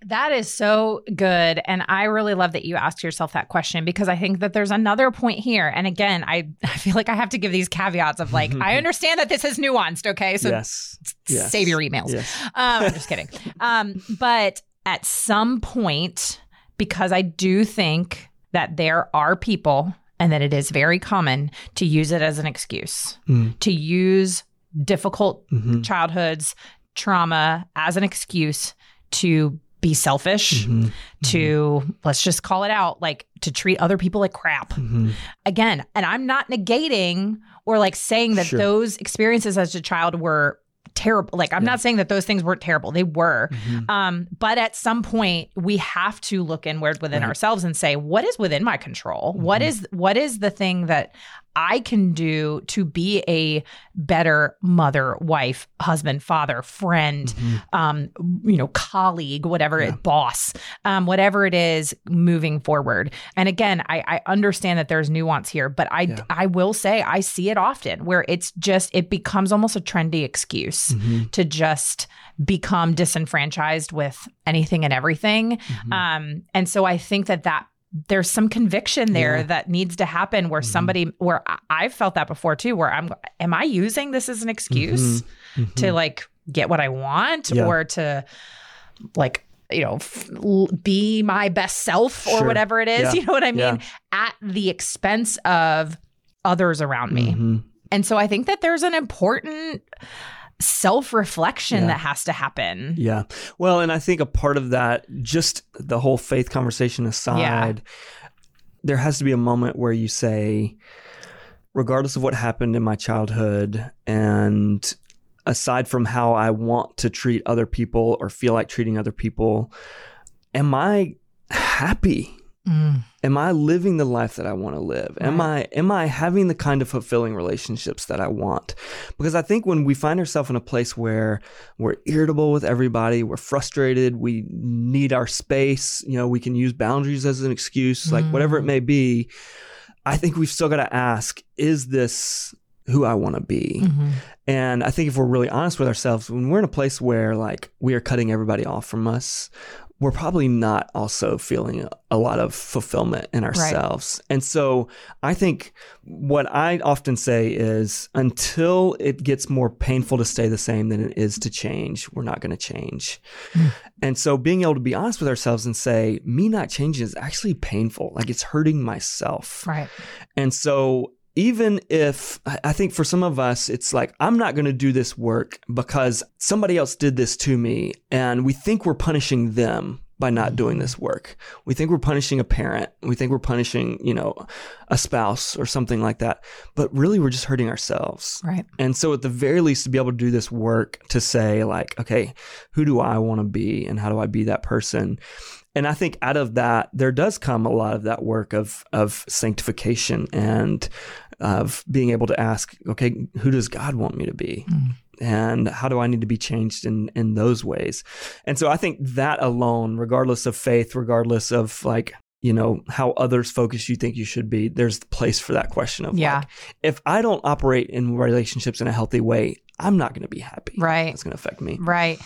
That is so good. And I really love that you asked yourself that question because I think that there's another point here. And again, I, I feel like I have to give these caveats of like, I understand that this is nuanced. Okay. So yes. Yes. save your emails. Yes. Um, I'm just kidding. Um, but at some point, because I do think that there are people and that it is very common to use it as an excuse, mm. to use difficult mm-hmm. childhoods, trauma as an excuse to be selfish, mm-hmm. to mm-hmm. let's just call it out, like to treat other people like crap. Mm-hmm. Again, and I'm not negating or like saying that sure. those experiences as a child were terrible. Like I'm yeah. not saying that those things weren't terrible. They were. Mm-hmm. Um, but at some point we have to look inward within right. ourselves and say, what is within my control? Mm-hmm. What is what is the thing that I can do to be a better mother, wife, husband, father, friend, mm-hmm. um, you know, colleague, whatever yeah. it, boss, um, whatever it is, moving forward. And again, I, I understand that there's nuance here, but I yeah. I will say I see it often where it's just it becomes almost a trendy excuse mm-hmm. to just become disenfranchised with anything and everything. Mm-hmm. Um, and so I think that that there's some conviction there yeah. that needs to happen where mm-hmm. somebody where I've felt that before too where I'm am I using this as an excuse mm-hmm. Mm-hmm. to like get what I want yeah. or to like you know f- be my best self or sure. whatever it is yeah. you know what I mean at the expense of others around me mm-hmm. and so I think that there's an important self reflection yeah. that has to happen. Yeah. Well, and I think a part of that, just the whole faith conversation aside, yeah. there has to be a moment where you say, regardless of what happened in my childhood and aside from how I want to treat other people or feel like treating other people, am I happy? Mm. Am I living the life that I want to live? Right. Am I am I having the kind of fulfilling relationships that I want? Because I think when we find ourselves in a place where we're irritable with everybody, we're frustrated, we need our space, you know, we can use boundaries as an excuse, like whatever it mm. may be. I think we've still got to ask, is this who I want to be. Mm-hmm. And I think if we're really honest with ourselves, when we're in a place where like we are cutting everybody off from us, we're probably not also feeling a lot of fulfillment in ourselves. Right. And so I think what I often say is until it gets more painful to stay the same than it is to change, we're not going to change. Mm. And so being able to be honest with ourselves and say, me not changing is actually painful. Like it's hurting myself. Right. And so even if I think for some of us, it's like, I'm not going to do this work because somebody else did this to me. And we think we're punishing them by not doing this work. We think we're punishing a parent. We think we're punishing, you know, a spouse or something like that. But really, we're just hurting ourselves. Right. And so, at the very least, to be able to do this work to say, like, okay, who do I want to be and how do I be that person? And I think out of that, there does come a lot of that work of of sanctification and of being able to ask, okay, who does God want me to be? Mm. And how do I need to be changed in in those ways? And so I think that alone, regardless of faith, regardless of like you know how others focus you think you should be there's the place for that question of Yeah. like if i don't operate in relationships in a healthy way i'm not going to be happy Right. it's going to affect me Right.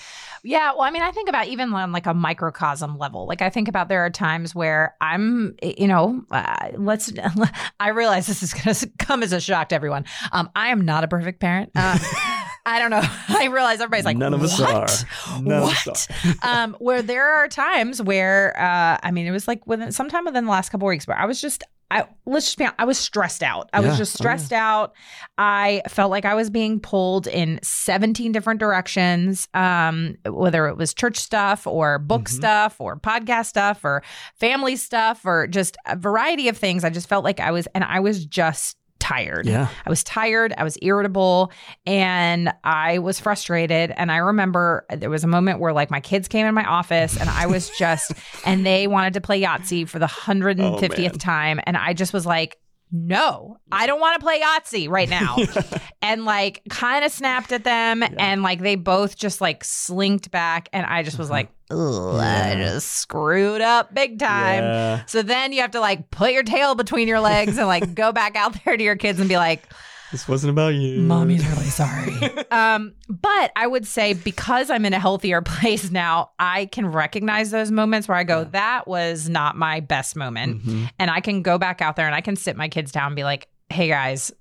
Yeah. Well, I mean, I think about even on like a microcosm level. Like, I think about there are times where I'm, you know, uh, let's, I realize this is going to come as a shock to everyone. Um, I am not a perfect parent. Um, I don't know. I realize everybody's like, none of us "What? are none what? of us are um, where there are times where, uh, I mean, it was like within sometime within the last couple weeks where I was just, I let's just be, I was stressed out. I Yeah. was just Oh, yeah. stressed out. I felt like I was being pulled in 17 different directions, um, whether it was church stuff or book Mhm. stuff or podcast stuff or family stuff or just a variety of things. I just felt like I was, and I was just tired. yeah I was tired, I was irritable, and I was frustrated. And I remember there was a moment where like my kids came in my office and I was just, and they wanted to play Yahtzee for the 150th man. time. And I just was like, no, I don't want to play Yahtzee right now. and like kind of snapped at them. And like they both just like slinked back. And I just was uh-huh. like, Ugh, I just screwed up big time. Yeah. So then you have to like put your tail between your legs and like go back out there to your kids and be like, this wasn't about you Mommy's really sorry. um, but I would say because I'm in a healthier place now, I can recognize those moments where I go, that was not my best moment. Mhm. And I can go back out there and I can sit my kids down and be like, hey guys,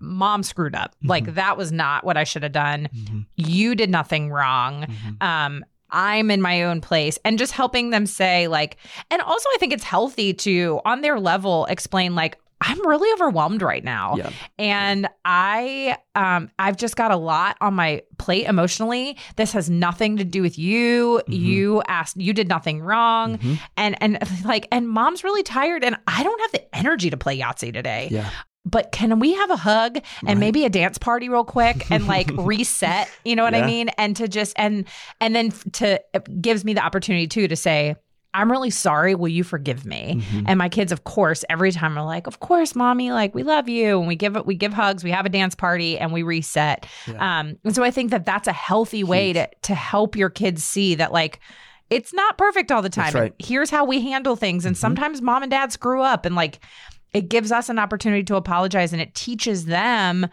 mom screwed up. Like that was not what I should have done. Mhm. You did nothing wrong Mhm. um i'm in my own place and just helping them say like and also i think it's healthy to on their level explain like i'm really overwhelmed right now. Yeah. And i um i've just got a lot on my plate emotionally. This has nothing to do with you. Mhm. you asked you did nothing wrong. Mhm. and and like and mom's really tired and i don't have the energy to play yahtzee today. Yeah. But can we have a hug and Right. maybe a dance party real quick and like reset? You know what i mean? And to just and and then to it gives me the opportunity too to say i'm really sorry will you forgive me Mhm. and my kids of course every time are like of course mommy like we love you and we give it, we give hugs we have a dance party and we reset Yeah. um and so i think that that's a healthy way to to help your kids see that like it's not perfect all the time right. Here's how we handle things and Mhm. sometimes mom and dad screw up and like it gives us an opportunity to apologize and it teaches them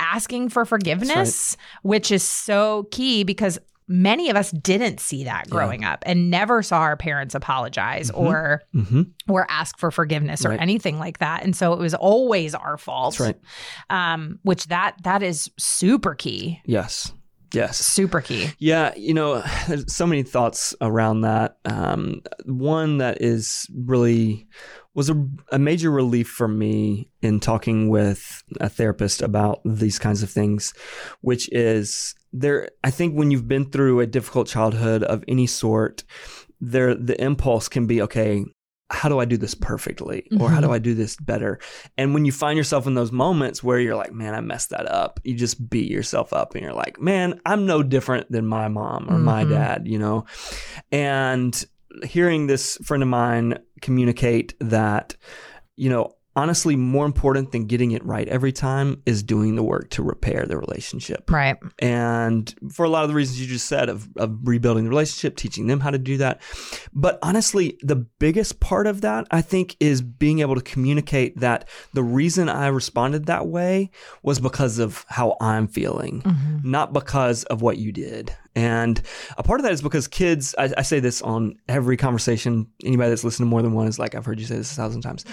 asking for forgiveness which is so key because many of us didn't see that Yeah. growing up and never saw our parents apologize Mhm. or Mhm. or ask for forgiveness or Right. anything like that and so it was always our fault that's right um which that that is super key yes yes super key Yeah, you know, there's so many thoughts around that. Um, one that is really was a, a major relief for me in talking with a therapist about these kinds of things, which is there. I think when you've been through a difficult childhood of any sort, there the impulse can be okay. How do I do this perfectly, or how do I do this better? And when you find yourself in those moments where you're like, man, I messed that up, you just beat yourself up and you're like, man, I'm no different than my mom or my Mhm. dad, you know? And hearing this friend of mine communicate that, you know, honestly, more important than getting it right every time is doing the work to repair the relationship. right And for a lot of the reasons you just said of, of rebuilding the relationship, teaching them how to do that. But honestly, the biggest part of that, I think, is being able to communicate that the reason I responded that way was because of how I'm feeling, Mhm. not because of what you did. And a part of that is because kids, I, I say this on every conversation. Anybody that's listened to more than one is like, I've heard you say this a thousand times.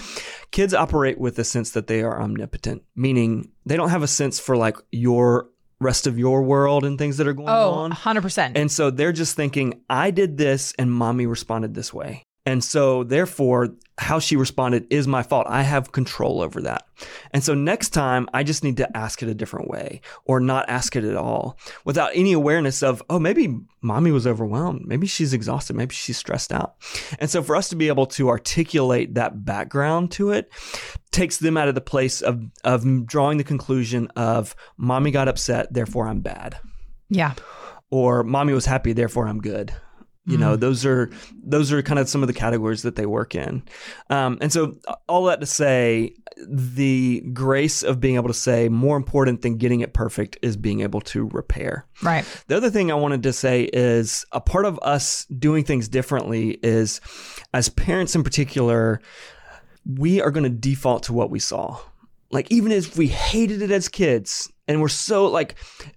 Kids operate with the sense that they are omnipotent, meaning they don't have a sense for like your rest of your world and things that are going on. oh on. 100% And so they're just thinking, I did this and mommy responded this way. And so therefore, how she responded is my fault. I have control over that. And so next time, I just need to ask it a different way or not ask it at all without any awareness of, oh, maybe mommy was overwhelmed. Maybe she's exhausted. Maybe she's stressed out. And so for us to be able to articulate that background to it takes them out of the place of, of drawing the conclusion of mommy got upset, therefore I'm bad. Yeah. Or mommy was happy, therefore I'm good. You know, Mm. those are those are kind of some of the categories that they work in. Um, and so all that to say, the grace of being able to say more important than getting it perfect is being able to repair. Right. The other thing I wanted to say is a part of us doing things differently is as parents in particular, we are going to default to what we saw. Like even if we hated it as kids and we're so like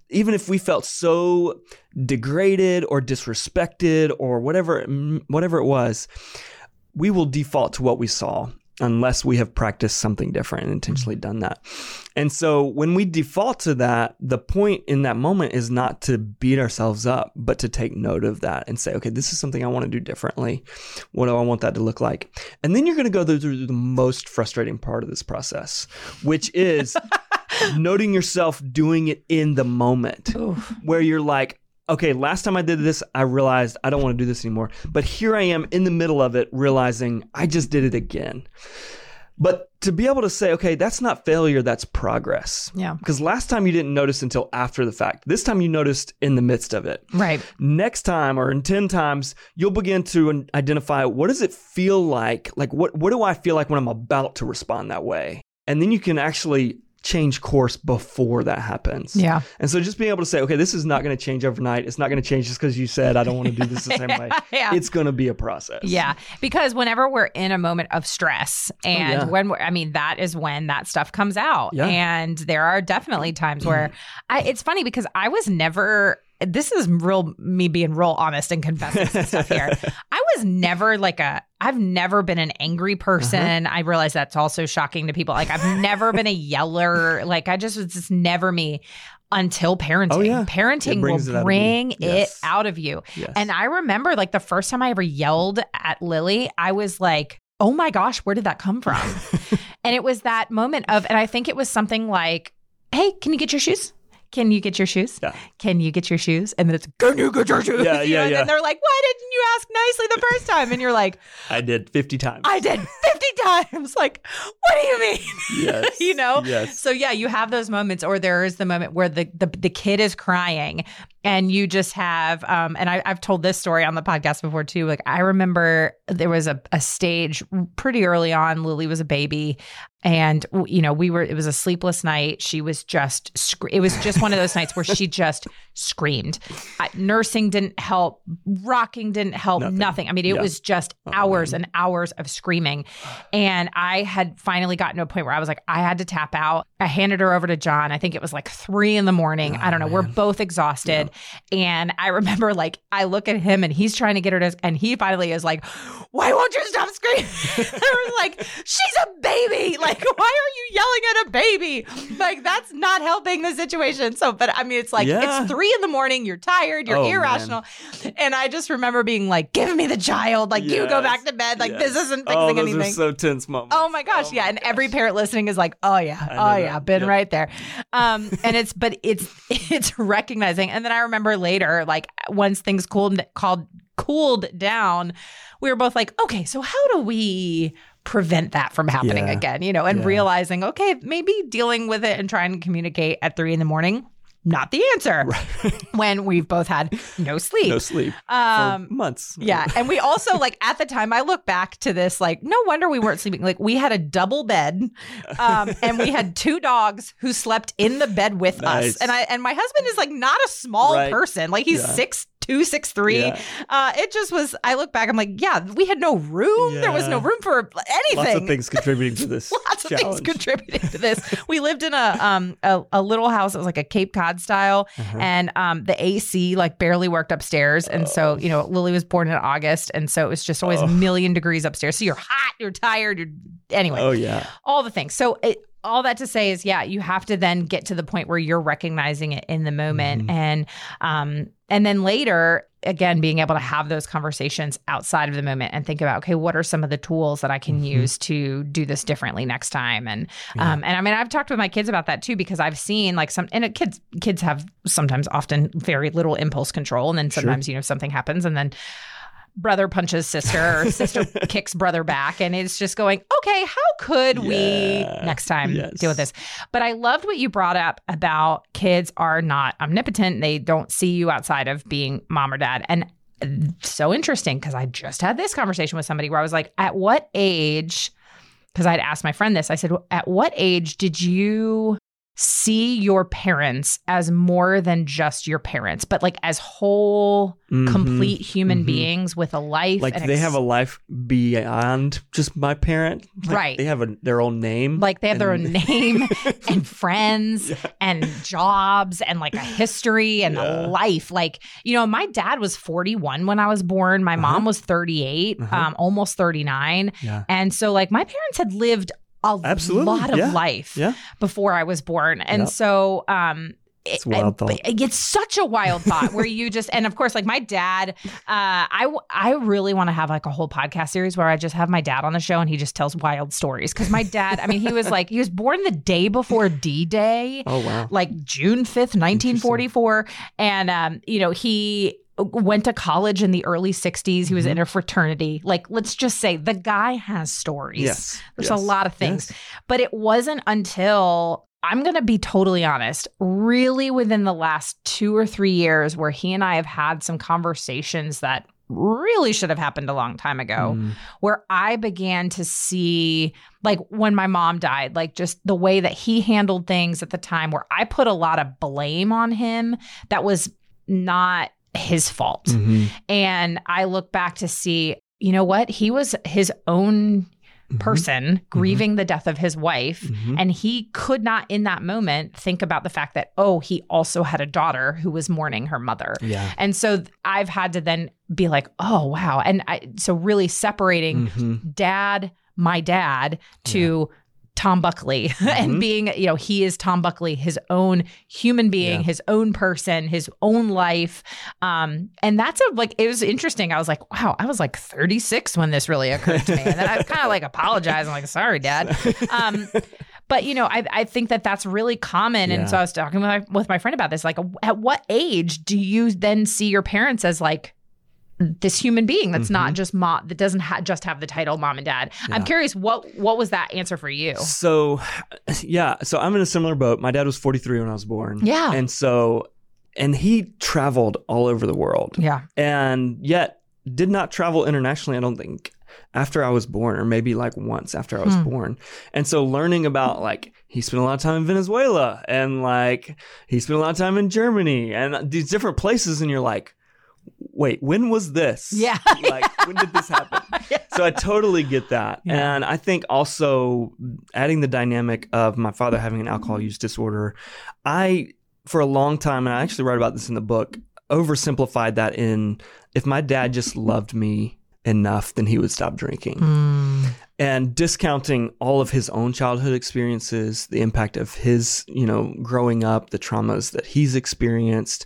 even if we felt so degraded or disrespected or whatever whatever it was, we will default to what we saw unless we have practiced something different and intentionally done that. And so when we default to that, the point in that moment is not to beat ourselves up, but to take note of that and say, okay, this is something I want to do differently. What do I want that to look like? And then you're going to go through the most frustrating part of this process, which is noting yourself doing it in the moment Oof. where you're like, okay, last time I did this, I realized I don't want to do this anymore. But here I am in the middle of it, realizing I just did it again. But to be able to say, okay, that's not failure, that's progress. Yeah. Because last time you didn't notice until after the fact. This time you noticed in the midst of it. Right. Next time or in 10 times, you'll begin to identify what does it feel like? Like what what do I feel like when I'm about to respond that way? And then you can actually change course before that happens. Yeah. And so just being able to say, okay, this is not going to change overnight. It's not going to change just because you said I don't want to do this the same way. Yeah. It's going to be a process. Yeah, because whenever we're in a moment of stress, oh, and yeah. when we're, I mean, that is when that stuff comes out. Yeah. And there are definitely times where I, it's funny because I was never. This is real me being real honest and confessing some stuff here. I was never like a. I've never been an angry person. Uh-huh. I realize that's also shocking to people. Like I've never been a yeller. Like I just was just never me until parenting. Oh, yeah. Parenting brings it will out bring it out of you. Yes. And I remember like the first time I ever yelled at Lily, I was like, oh my gosh, where did that come from? and it was that moment of, and I think it was something like, hey, can you get your shoes? Can you get your shoes? Yeah. Can you get your shoes? And then it's, can you get your shoes? Yeah, You yeah, know, and yeah. then they're like, why didn't you ask nicely the first time? And you're like, I did 50 times. I did 50 times. Like, what do you mean? Yes. you know? Yes. So yeah, you have those moments, or there is the moment where the the, the kid is crying, and you just have. Um, and I, I've told this story on the podcast before too. Like I remember there was a, a stage pretty early on. Lily was a baby, and you know we were. It was a sleepless night. She was just. It was just one of those nights where she just screamed. I, nursing didn't help. Rocking didn't help. Nothing. Nothing. I mean, it Yeah. was just Oh, hours man. and hours of screaming. And I had finally gotten to a point where I was like, I had to tap out. I handed her over to John. I think it was like three in the morning. I don't know. We're Oh, both exhausted. And I remember like I look at him and he's trying to get her to and he finally is like, Why won't you stop screaming? I was like, She's a baby. Like, why are you yelling at a baby? Like, that's not helping the situation. So, but I mean, it's like Yeah. it's three in the morning, you're tired, you're Oh, man. irrational. And I just remember being like, Give me the child. Like, you go back to bed. Like, this isn't oh, fixing those anything. Are so tense moments. Oh my gosh, yeah. And every parent listening is like, oh yeah, oh that. yeah, been Yep. right there. Um, and it's but it's it's recognizing. And then I remember later, like once things cooled called cooled down, we were both like, okay, so how do we prevent that from happening Yeah. again? You know, and Yeah. realizing, okay, maybe dealing with it and trying to communicate at three in the morning. Not the answer when we've both had no sleep. no sleep um, for months. yeah. And we also, like, at the time, I look back to this, like, no wonder we weren't sleeping. Like, we had a double bed um, and we had two dogs who slept in the bed with us. And I, and my husband is like not a small Right. person. Like, he's Yeah. six two, six three. Yeah. Uh, it just was, I look back, I'm like, yeah, we had no room. There was no room for anything. Lots of things contributing to this. Lots of things contributing to this. We lived in a um a, a little house that was like a Cape Cod style, Uh-huh. and um the AC like barely worked upstairs, and so you know Lily was born in August, and so it was just always a Oh. million degrees upstairs. So you're hot, you're tired, you're anyway, Oh yeah. all the things. So it. All that to say is, yeah, you have to then get to the point where you're recognizing it in the moment, Mhm. and um, and then later, again being able to have those conversations outside of the moment and think about okay what are some of the tools that i can Mhm. use to do this differently next time and Yeah. um and i mean i've talked with my kids about that too because i've seen like some and kids kids have sometimes often very little impulse control and then Sure. sometimes you know something happens and then brother punches sister or sister kicks brother back. And it's just going okay how could we next time Yes. deal with this? But i loved what you brought up about kids are not omnipotent. They don't see you outside of being mom or dad. And so interesting because i just had this conversation with somebody where i was like at what age because i'd asked my friend this i said at what age did you see your parents as more than just your parents but like as whole Mhm. complete human mhm. beings with a life Like and they ex- have a life beyond just my parent. Like, Right. They have a, their own name. like they have their own name and friends Yeah. and jobs and like a history and Yeah. a life like you know my dad was 41 when i was born my mom Uh-huh. was 38 Uh-huh. um almost 39 Yeah. and so like my parents had lived a Absolutely. lot of Yeah. life Yeah. before i was born and Yep. so um It's wild thought. It's such a wild thought where you just and of course like my dad uh I I really want to have like a whole podcast series where I just have my dad on the show and he just tells wild stories cuz my dad I mean he was like he was born the day before D-Day Oh wow. like June 5th 1944 and um you know he went to college in the early 60s he was Mhm. in a fraternity like let's just say the guy has stories Yes. there's yes, a lot of things yes. but it wasn't until I'm going to be totally honest, really within the last two or three years where he and I have had some conversations that really should have happened a long time ago, Mm. where I began to see, like when my mom died, like just the way that he handled things at the time, where I put a lot of blame on him that was not his fault. Mhm. And I look back to see, you know what? He was his own Mhm. person grieving the death of his wife. Mhm. And he could not, in that moment, think about the fact that, oh, he also had a daughter who was mourning her mother. Yeah. And so I've had to then be like, oh, wow. And I, so really separating Mhm. dad, my dad, to Tom Buckley and Mhm. being, you know, he is Tom Buckley, his own human being, Yeah. his own person, his own life. Um, and that's a like it was interesting. I was like, wow, I was like 36 when this really occurred to me. And then I kind of like apologized. I'm like, sorry, dad. Um, but you know, I, I think that that's really common. And so I was talking with my, with my friend about this. Like, at what age do you then see your parents as like this human being that's not Mhm. just mom that doesn't ha- just have the title mom and dad? I'm curious what what was that answer for you? So, yeah. So I'm in a similar boat. My dad was 43 when I was born. Yeah. And so, and he traveled all over the world Yeah. and yet did not travel internationally, I don't think, after I was born, or maybe like once after I was Hmm. born. And so learning about like, he spent a lot of time in Venezuela and like, he spent a lot of time in Germany and these different places. And you're like, wait, when was this? Yeah. like, when did this happen? so I totally get that. Yeah. And I think also adding the dynamic of my father having an alcohol use disorder, I, for a long time, and I actually write about this in the book, oversimplified that in if my dad just loved me enough, then he would stop drinking. Mm. And discounting all of his own childhood experiences, the impact of his, you know, growing up, the traumas that he's experienced,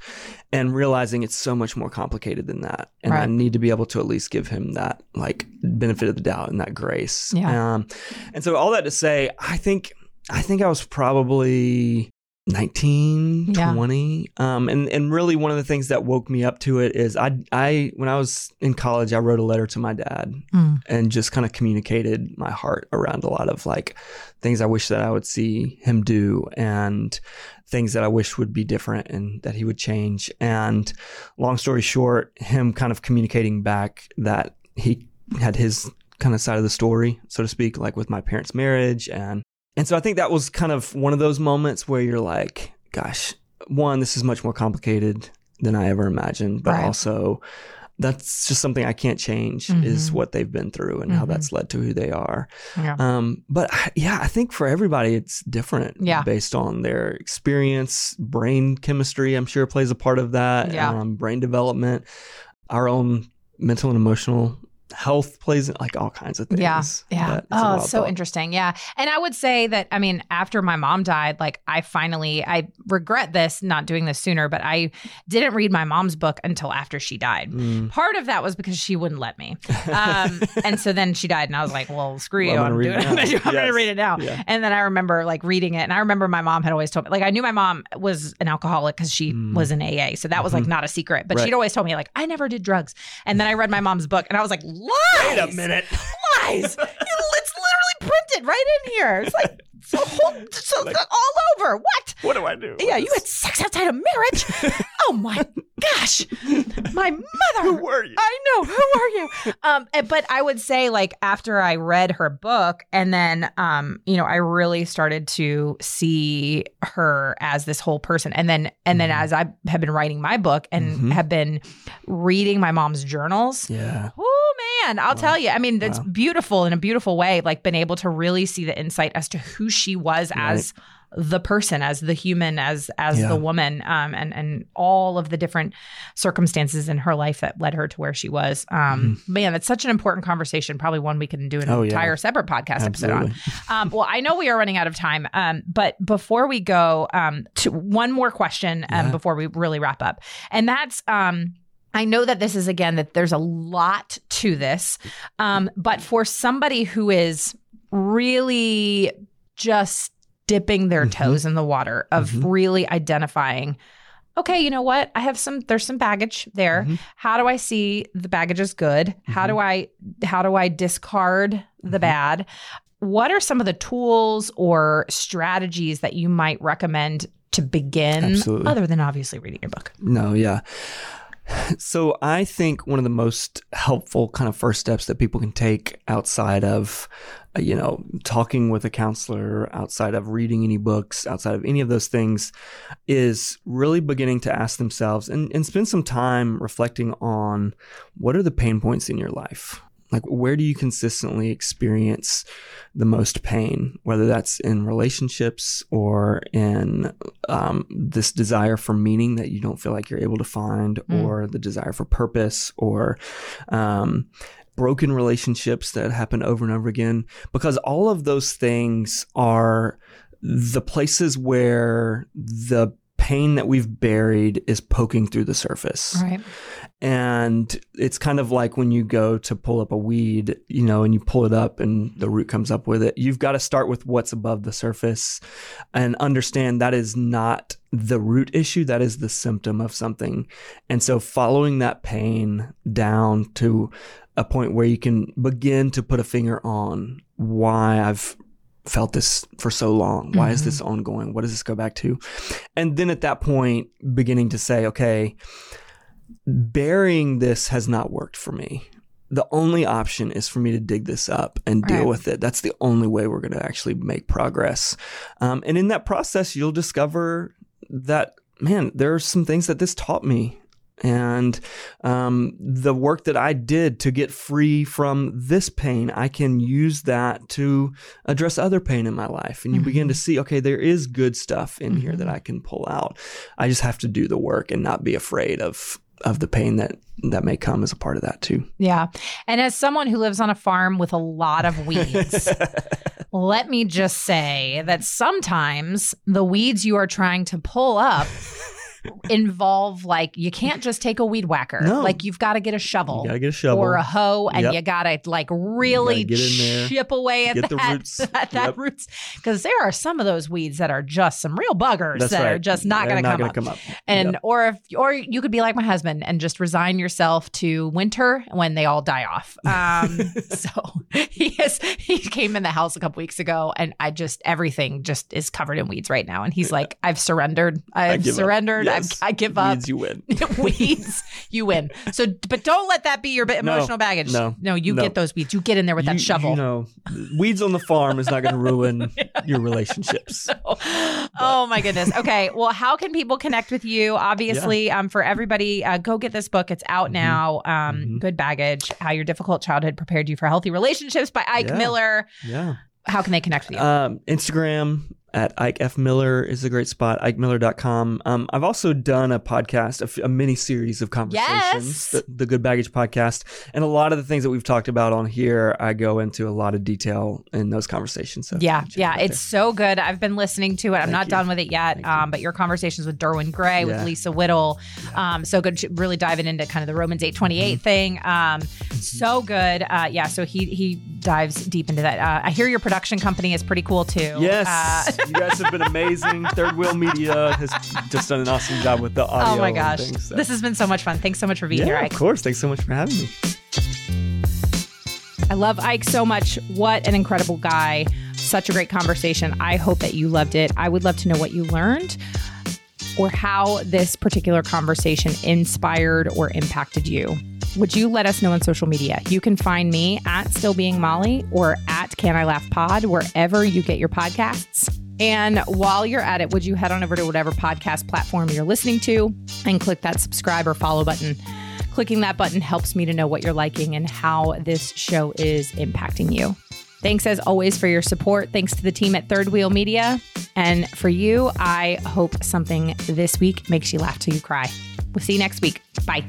and realizing it's so much more complicated than that. And I need to be able to at least give him that like benefit of the doubt and that grace. Yeah. Um, and so all that to say, I think I think I was probably 19, Yeah. 20. Um, and, and really one of the things that woke me up to it is I, I, when I was in college, I wrote a letter to my dad Mm. and just kind of communicated my heart around a lot of like things I wish that I would see him do and things that I wish would be different and that he would change. And long story short, him kind of communicating back that he had his kind of side of the story, so to speak, like with my parents' marriage and and so I think that was kind of one of those moments where you're like, gosh, one, this is much more complicated than I ever imagined, but Right. also that's just something I can't change is Mhm. what they've been through and how Mhm. that's led to who they are. Yeah. Um, but I- yeah, I think for everybody it's different Yeah. based on their experience, brain chemistry, I'm sure plays a part of that, Yeah. um, brain development, our own mental and emotional health plays in like all kinds of things. Yeah. Yeah. Oh, so thought. interesting. Yeah. And I would say that, I mean, after my mom died, like I finally, I regret this, not doing this sooner, but I didn't read my mom's book until after she died. Mm. Part of that was because she wouldn't let me. Um, and so then she died, and I was like, well, screw you. I'm I'm, doing it. I'm gonna read it now. Yeah. And then I remember like reading it. And I remember my mom had always told me, like, I knew my mom was an alcoholic because she Mm. was in AA. So that was like Mhm. not a secret. But Right. she'd always told me, like, I never did drugs. And then I read my mom's book, and I was like, lies. Wait a minute. Lies. it's literally printed right in here. It's like, so, whole, so Like- all over. What? What do I do? Yeah, you had sex outside of marriage. oh my gosh, my mother. Who were you? I know. Who are you? Um, and- but I would say, like, after I read her book, and then, um, you know, I really started to see her as this whole person. And then, and then, Mhm. as I have been writing my book and Mhm. have been reading my mom's journals. Yeah. Oh man, I'll Wow. tell you. I mean, it's Wow. beautiful in a beautiful way. Like, been able to really see the insight as to who she was Right. as the person, as the human, as as Yeah. the woman, um, and and all of the different circumstances in her life that led her to where she was. Um, Man, it's such an important conversation. Probably one we can do an Mm-hmm. Oh, yeah. entire separate podcast episode on. Um, well, I know we are running out of time, um, but before we go, um, to one more question um, Yeah. before we really wrap up, and that's. Um, I know that this is again that there's a lot to this, um, but for somebody who is really just dipping their Mhm. toes in the water of Mhm. really identifying, okay, you know what? I have some. There's some baggage there. Mhm. How do I see the baggage is good? How do I how do I discard the Mhm. bad? What are some of the tools or strategies that you might recommend to begin Absolutely. other than obviously reading your book? No, yeah. So I think one of the most helpful kind of first steps that people can take outside of, uh, you know, talking with a counselor, outside of reading any books, outside of any of those things, is really beginning to ask themselves and, and spend some time reflecting on what are the pain points in your life? Like, where do you consistently experience the most pain, whether that's in relationships or in um, this desire for meaning that you don't feel like you're able to find, Mm. or the desire for purpose, or um, broken relationships that happen over and over again. Because all of those things are the places where the pain that we've buried is poking through the surface. Right. And it's kind of like when you go to pull up a weed, you know, and you pull it up and the root comes up with it. You've got to start with what's above the surface and understand that is not the root issue, that is the symptom of something. And so following that pain down to a point where you can begin to put a finger on why I've felt this for so long. Why is Mhm. this ongoing? What does this go back to? And then at that point, beginning to say, okay, burying this has not worked for me. The only option is for me to dig this up and deal Right. with it. That's the only way we're going to actually make progress. Um, and in that process, you'll discover that, man, there are some things that this taught me. And um, the work that I did to get free from this pain, I can use that to address other pain in my life. And you begin to see, okay, there is good stuff in here that I can pull out. I just have to do the work and not be afraid of of the pain that that may come as a part of that too. Yeah. And as someone who lives on a farm with a lot of weeds, let me just say that sometimes the weeds you are trying to pull up involve like you can't just take a weed whacker. No. Like you've got to get a shovel. You gotta get a shovel. Or a hoe, and Yep. you gotta like really there, chip away at get the that, roots. at that Yep. roots, because there are some of those weeds that are just some real buggers That's that right. are just not They're going to come gonna up. come up. And Yep. or if or you could be like my husband and just resign yourself to winter when they all die off. Um, so he is he came in the house a couple weeks ago and I just everything just is covered in weeds right now. And he's like, I've surrendered. I've surrendered. up. Yes. I've, I give up. Weeds, you win. weeds, you win. So, but don't let that be your bit- No, emotional baggage. no, no, you no. get those weeds. You get in there with that shovel. You know, weeds on the farm is not going to ruin your relationships. oh my goodness. Okay. Well, how can people connect with you? Obviously, um, for everybody, uh, go get this book. It's out Mhm. now. Um, Mhm. Good baggage: How your difficult childhood prepared you for healthy relationships by Ike Yeah. Miller. Yeah. How can they connect with you? Um, Instagram at Ike F. Miller is a great spot, ikemiller.com. Um, I've also done a podcast, a, f- a mini series of conversations, Yes. the, the Good Baggage podcast. And a lot of the things that we've talked about on here, I go into a lot of detail in those conversations. So Yeah, it yeah, it's so good. I've been listening to it. I'm Thank not you. done with it yet. You. Um, but your conversations with Derwin Gray, with Lisa Whittle, um, so good. Really diving into kind of the Romans 828 Mm-hmm. thing. Um, so good. Uh, yeah, so he he dives deep into that. Uh, I hear your production company is pretty cool too. Yes, Uh, you guys have been amazing. Third Wheel Media has just done an awesome job with the oh audio. oh my gosh, things, so. this has been so much fun. Thanks so much for being here, Ike. of course. Thanks so much for having me. I love Ike so much. What an incredible guy. Such a great conversation. I hope that you loved it. I would love to know what you learned or how this particular conversation inspired or impacted you. Would you let us know on social media? You can find me at Still Being Molly or at Can I Laugh Pod, wherever you get your podcasts. And while you're at it, would you head on over to whatever podcast platform you're listening to and click that subscribe or follow button? Clicking that button helps me to know what you're liking and how this show is impacting you. Thanks as always for your support. Thanks to the team at Third Wheel Media. And for you, I hope something this week makes you laugh till you cry. We'll see you next week. Bye.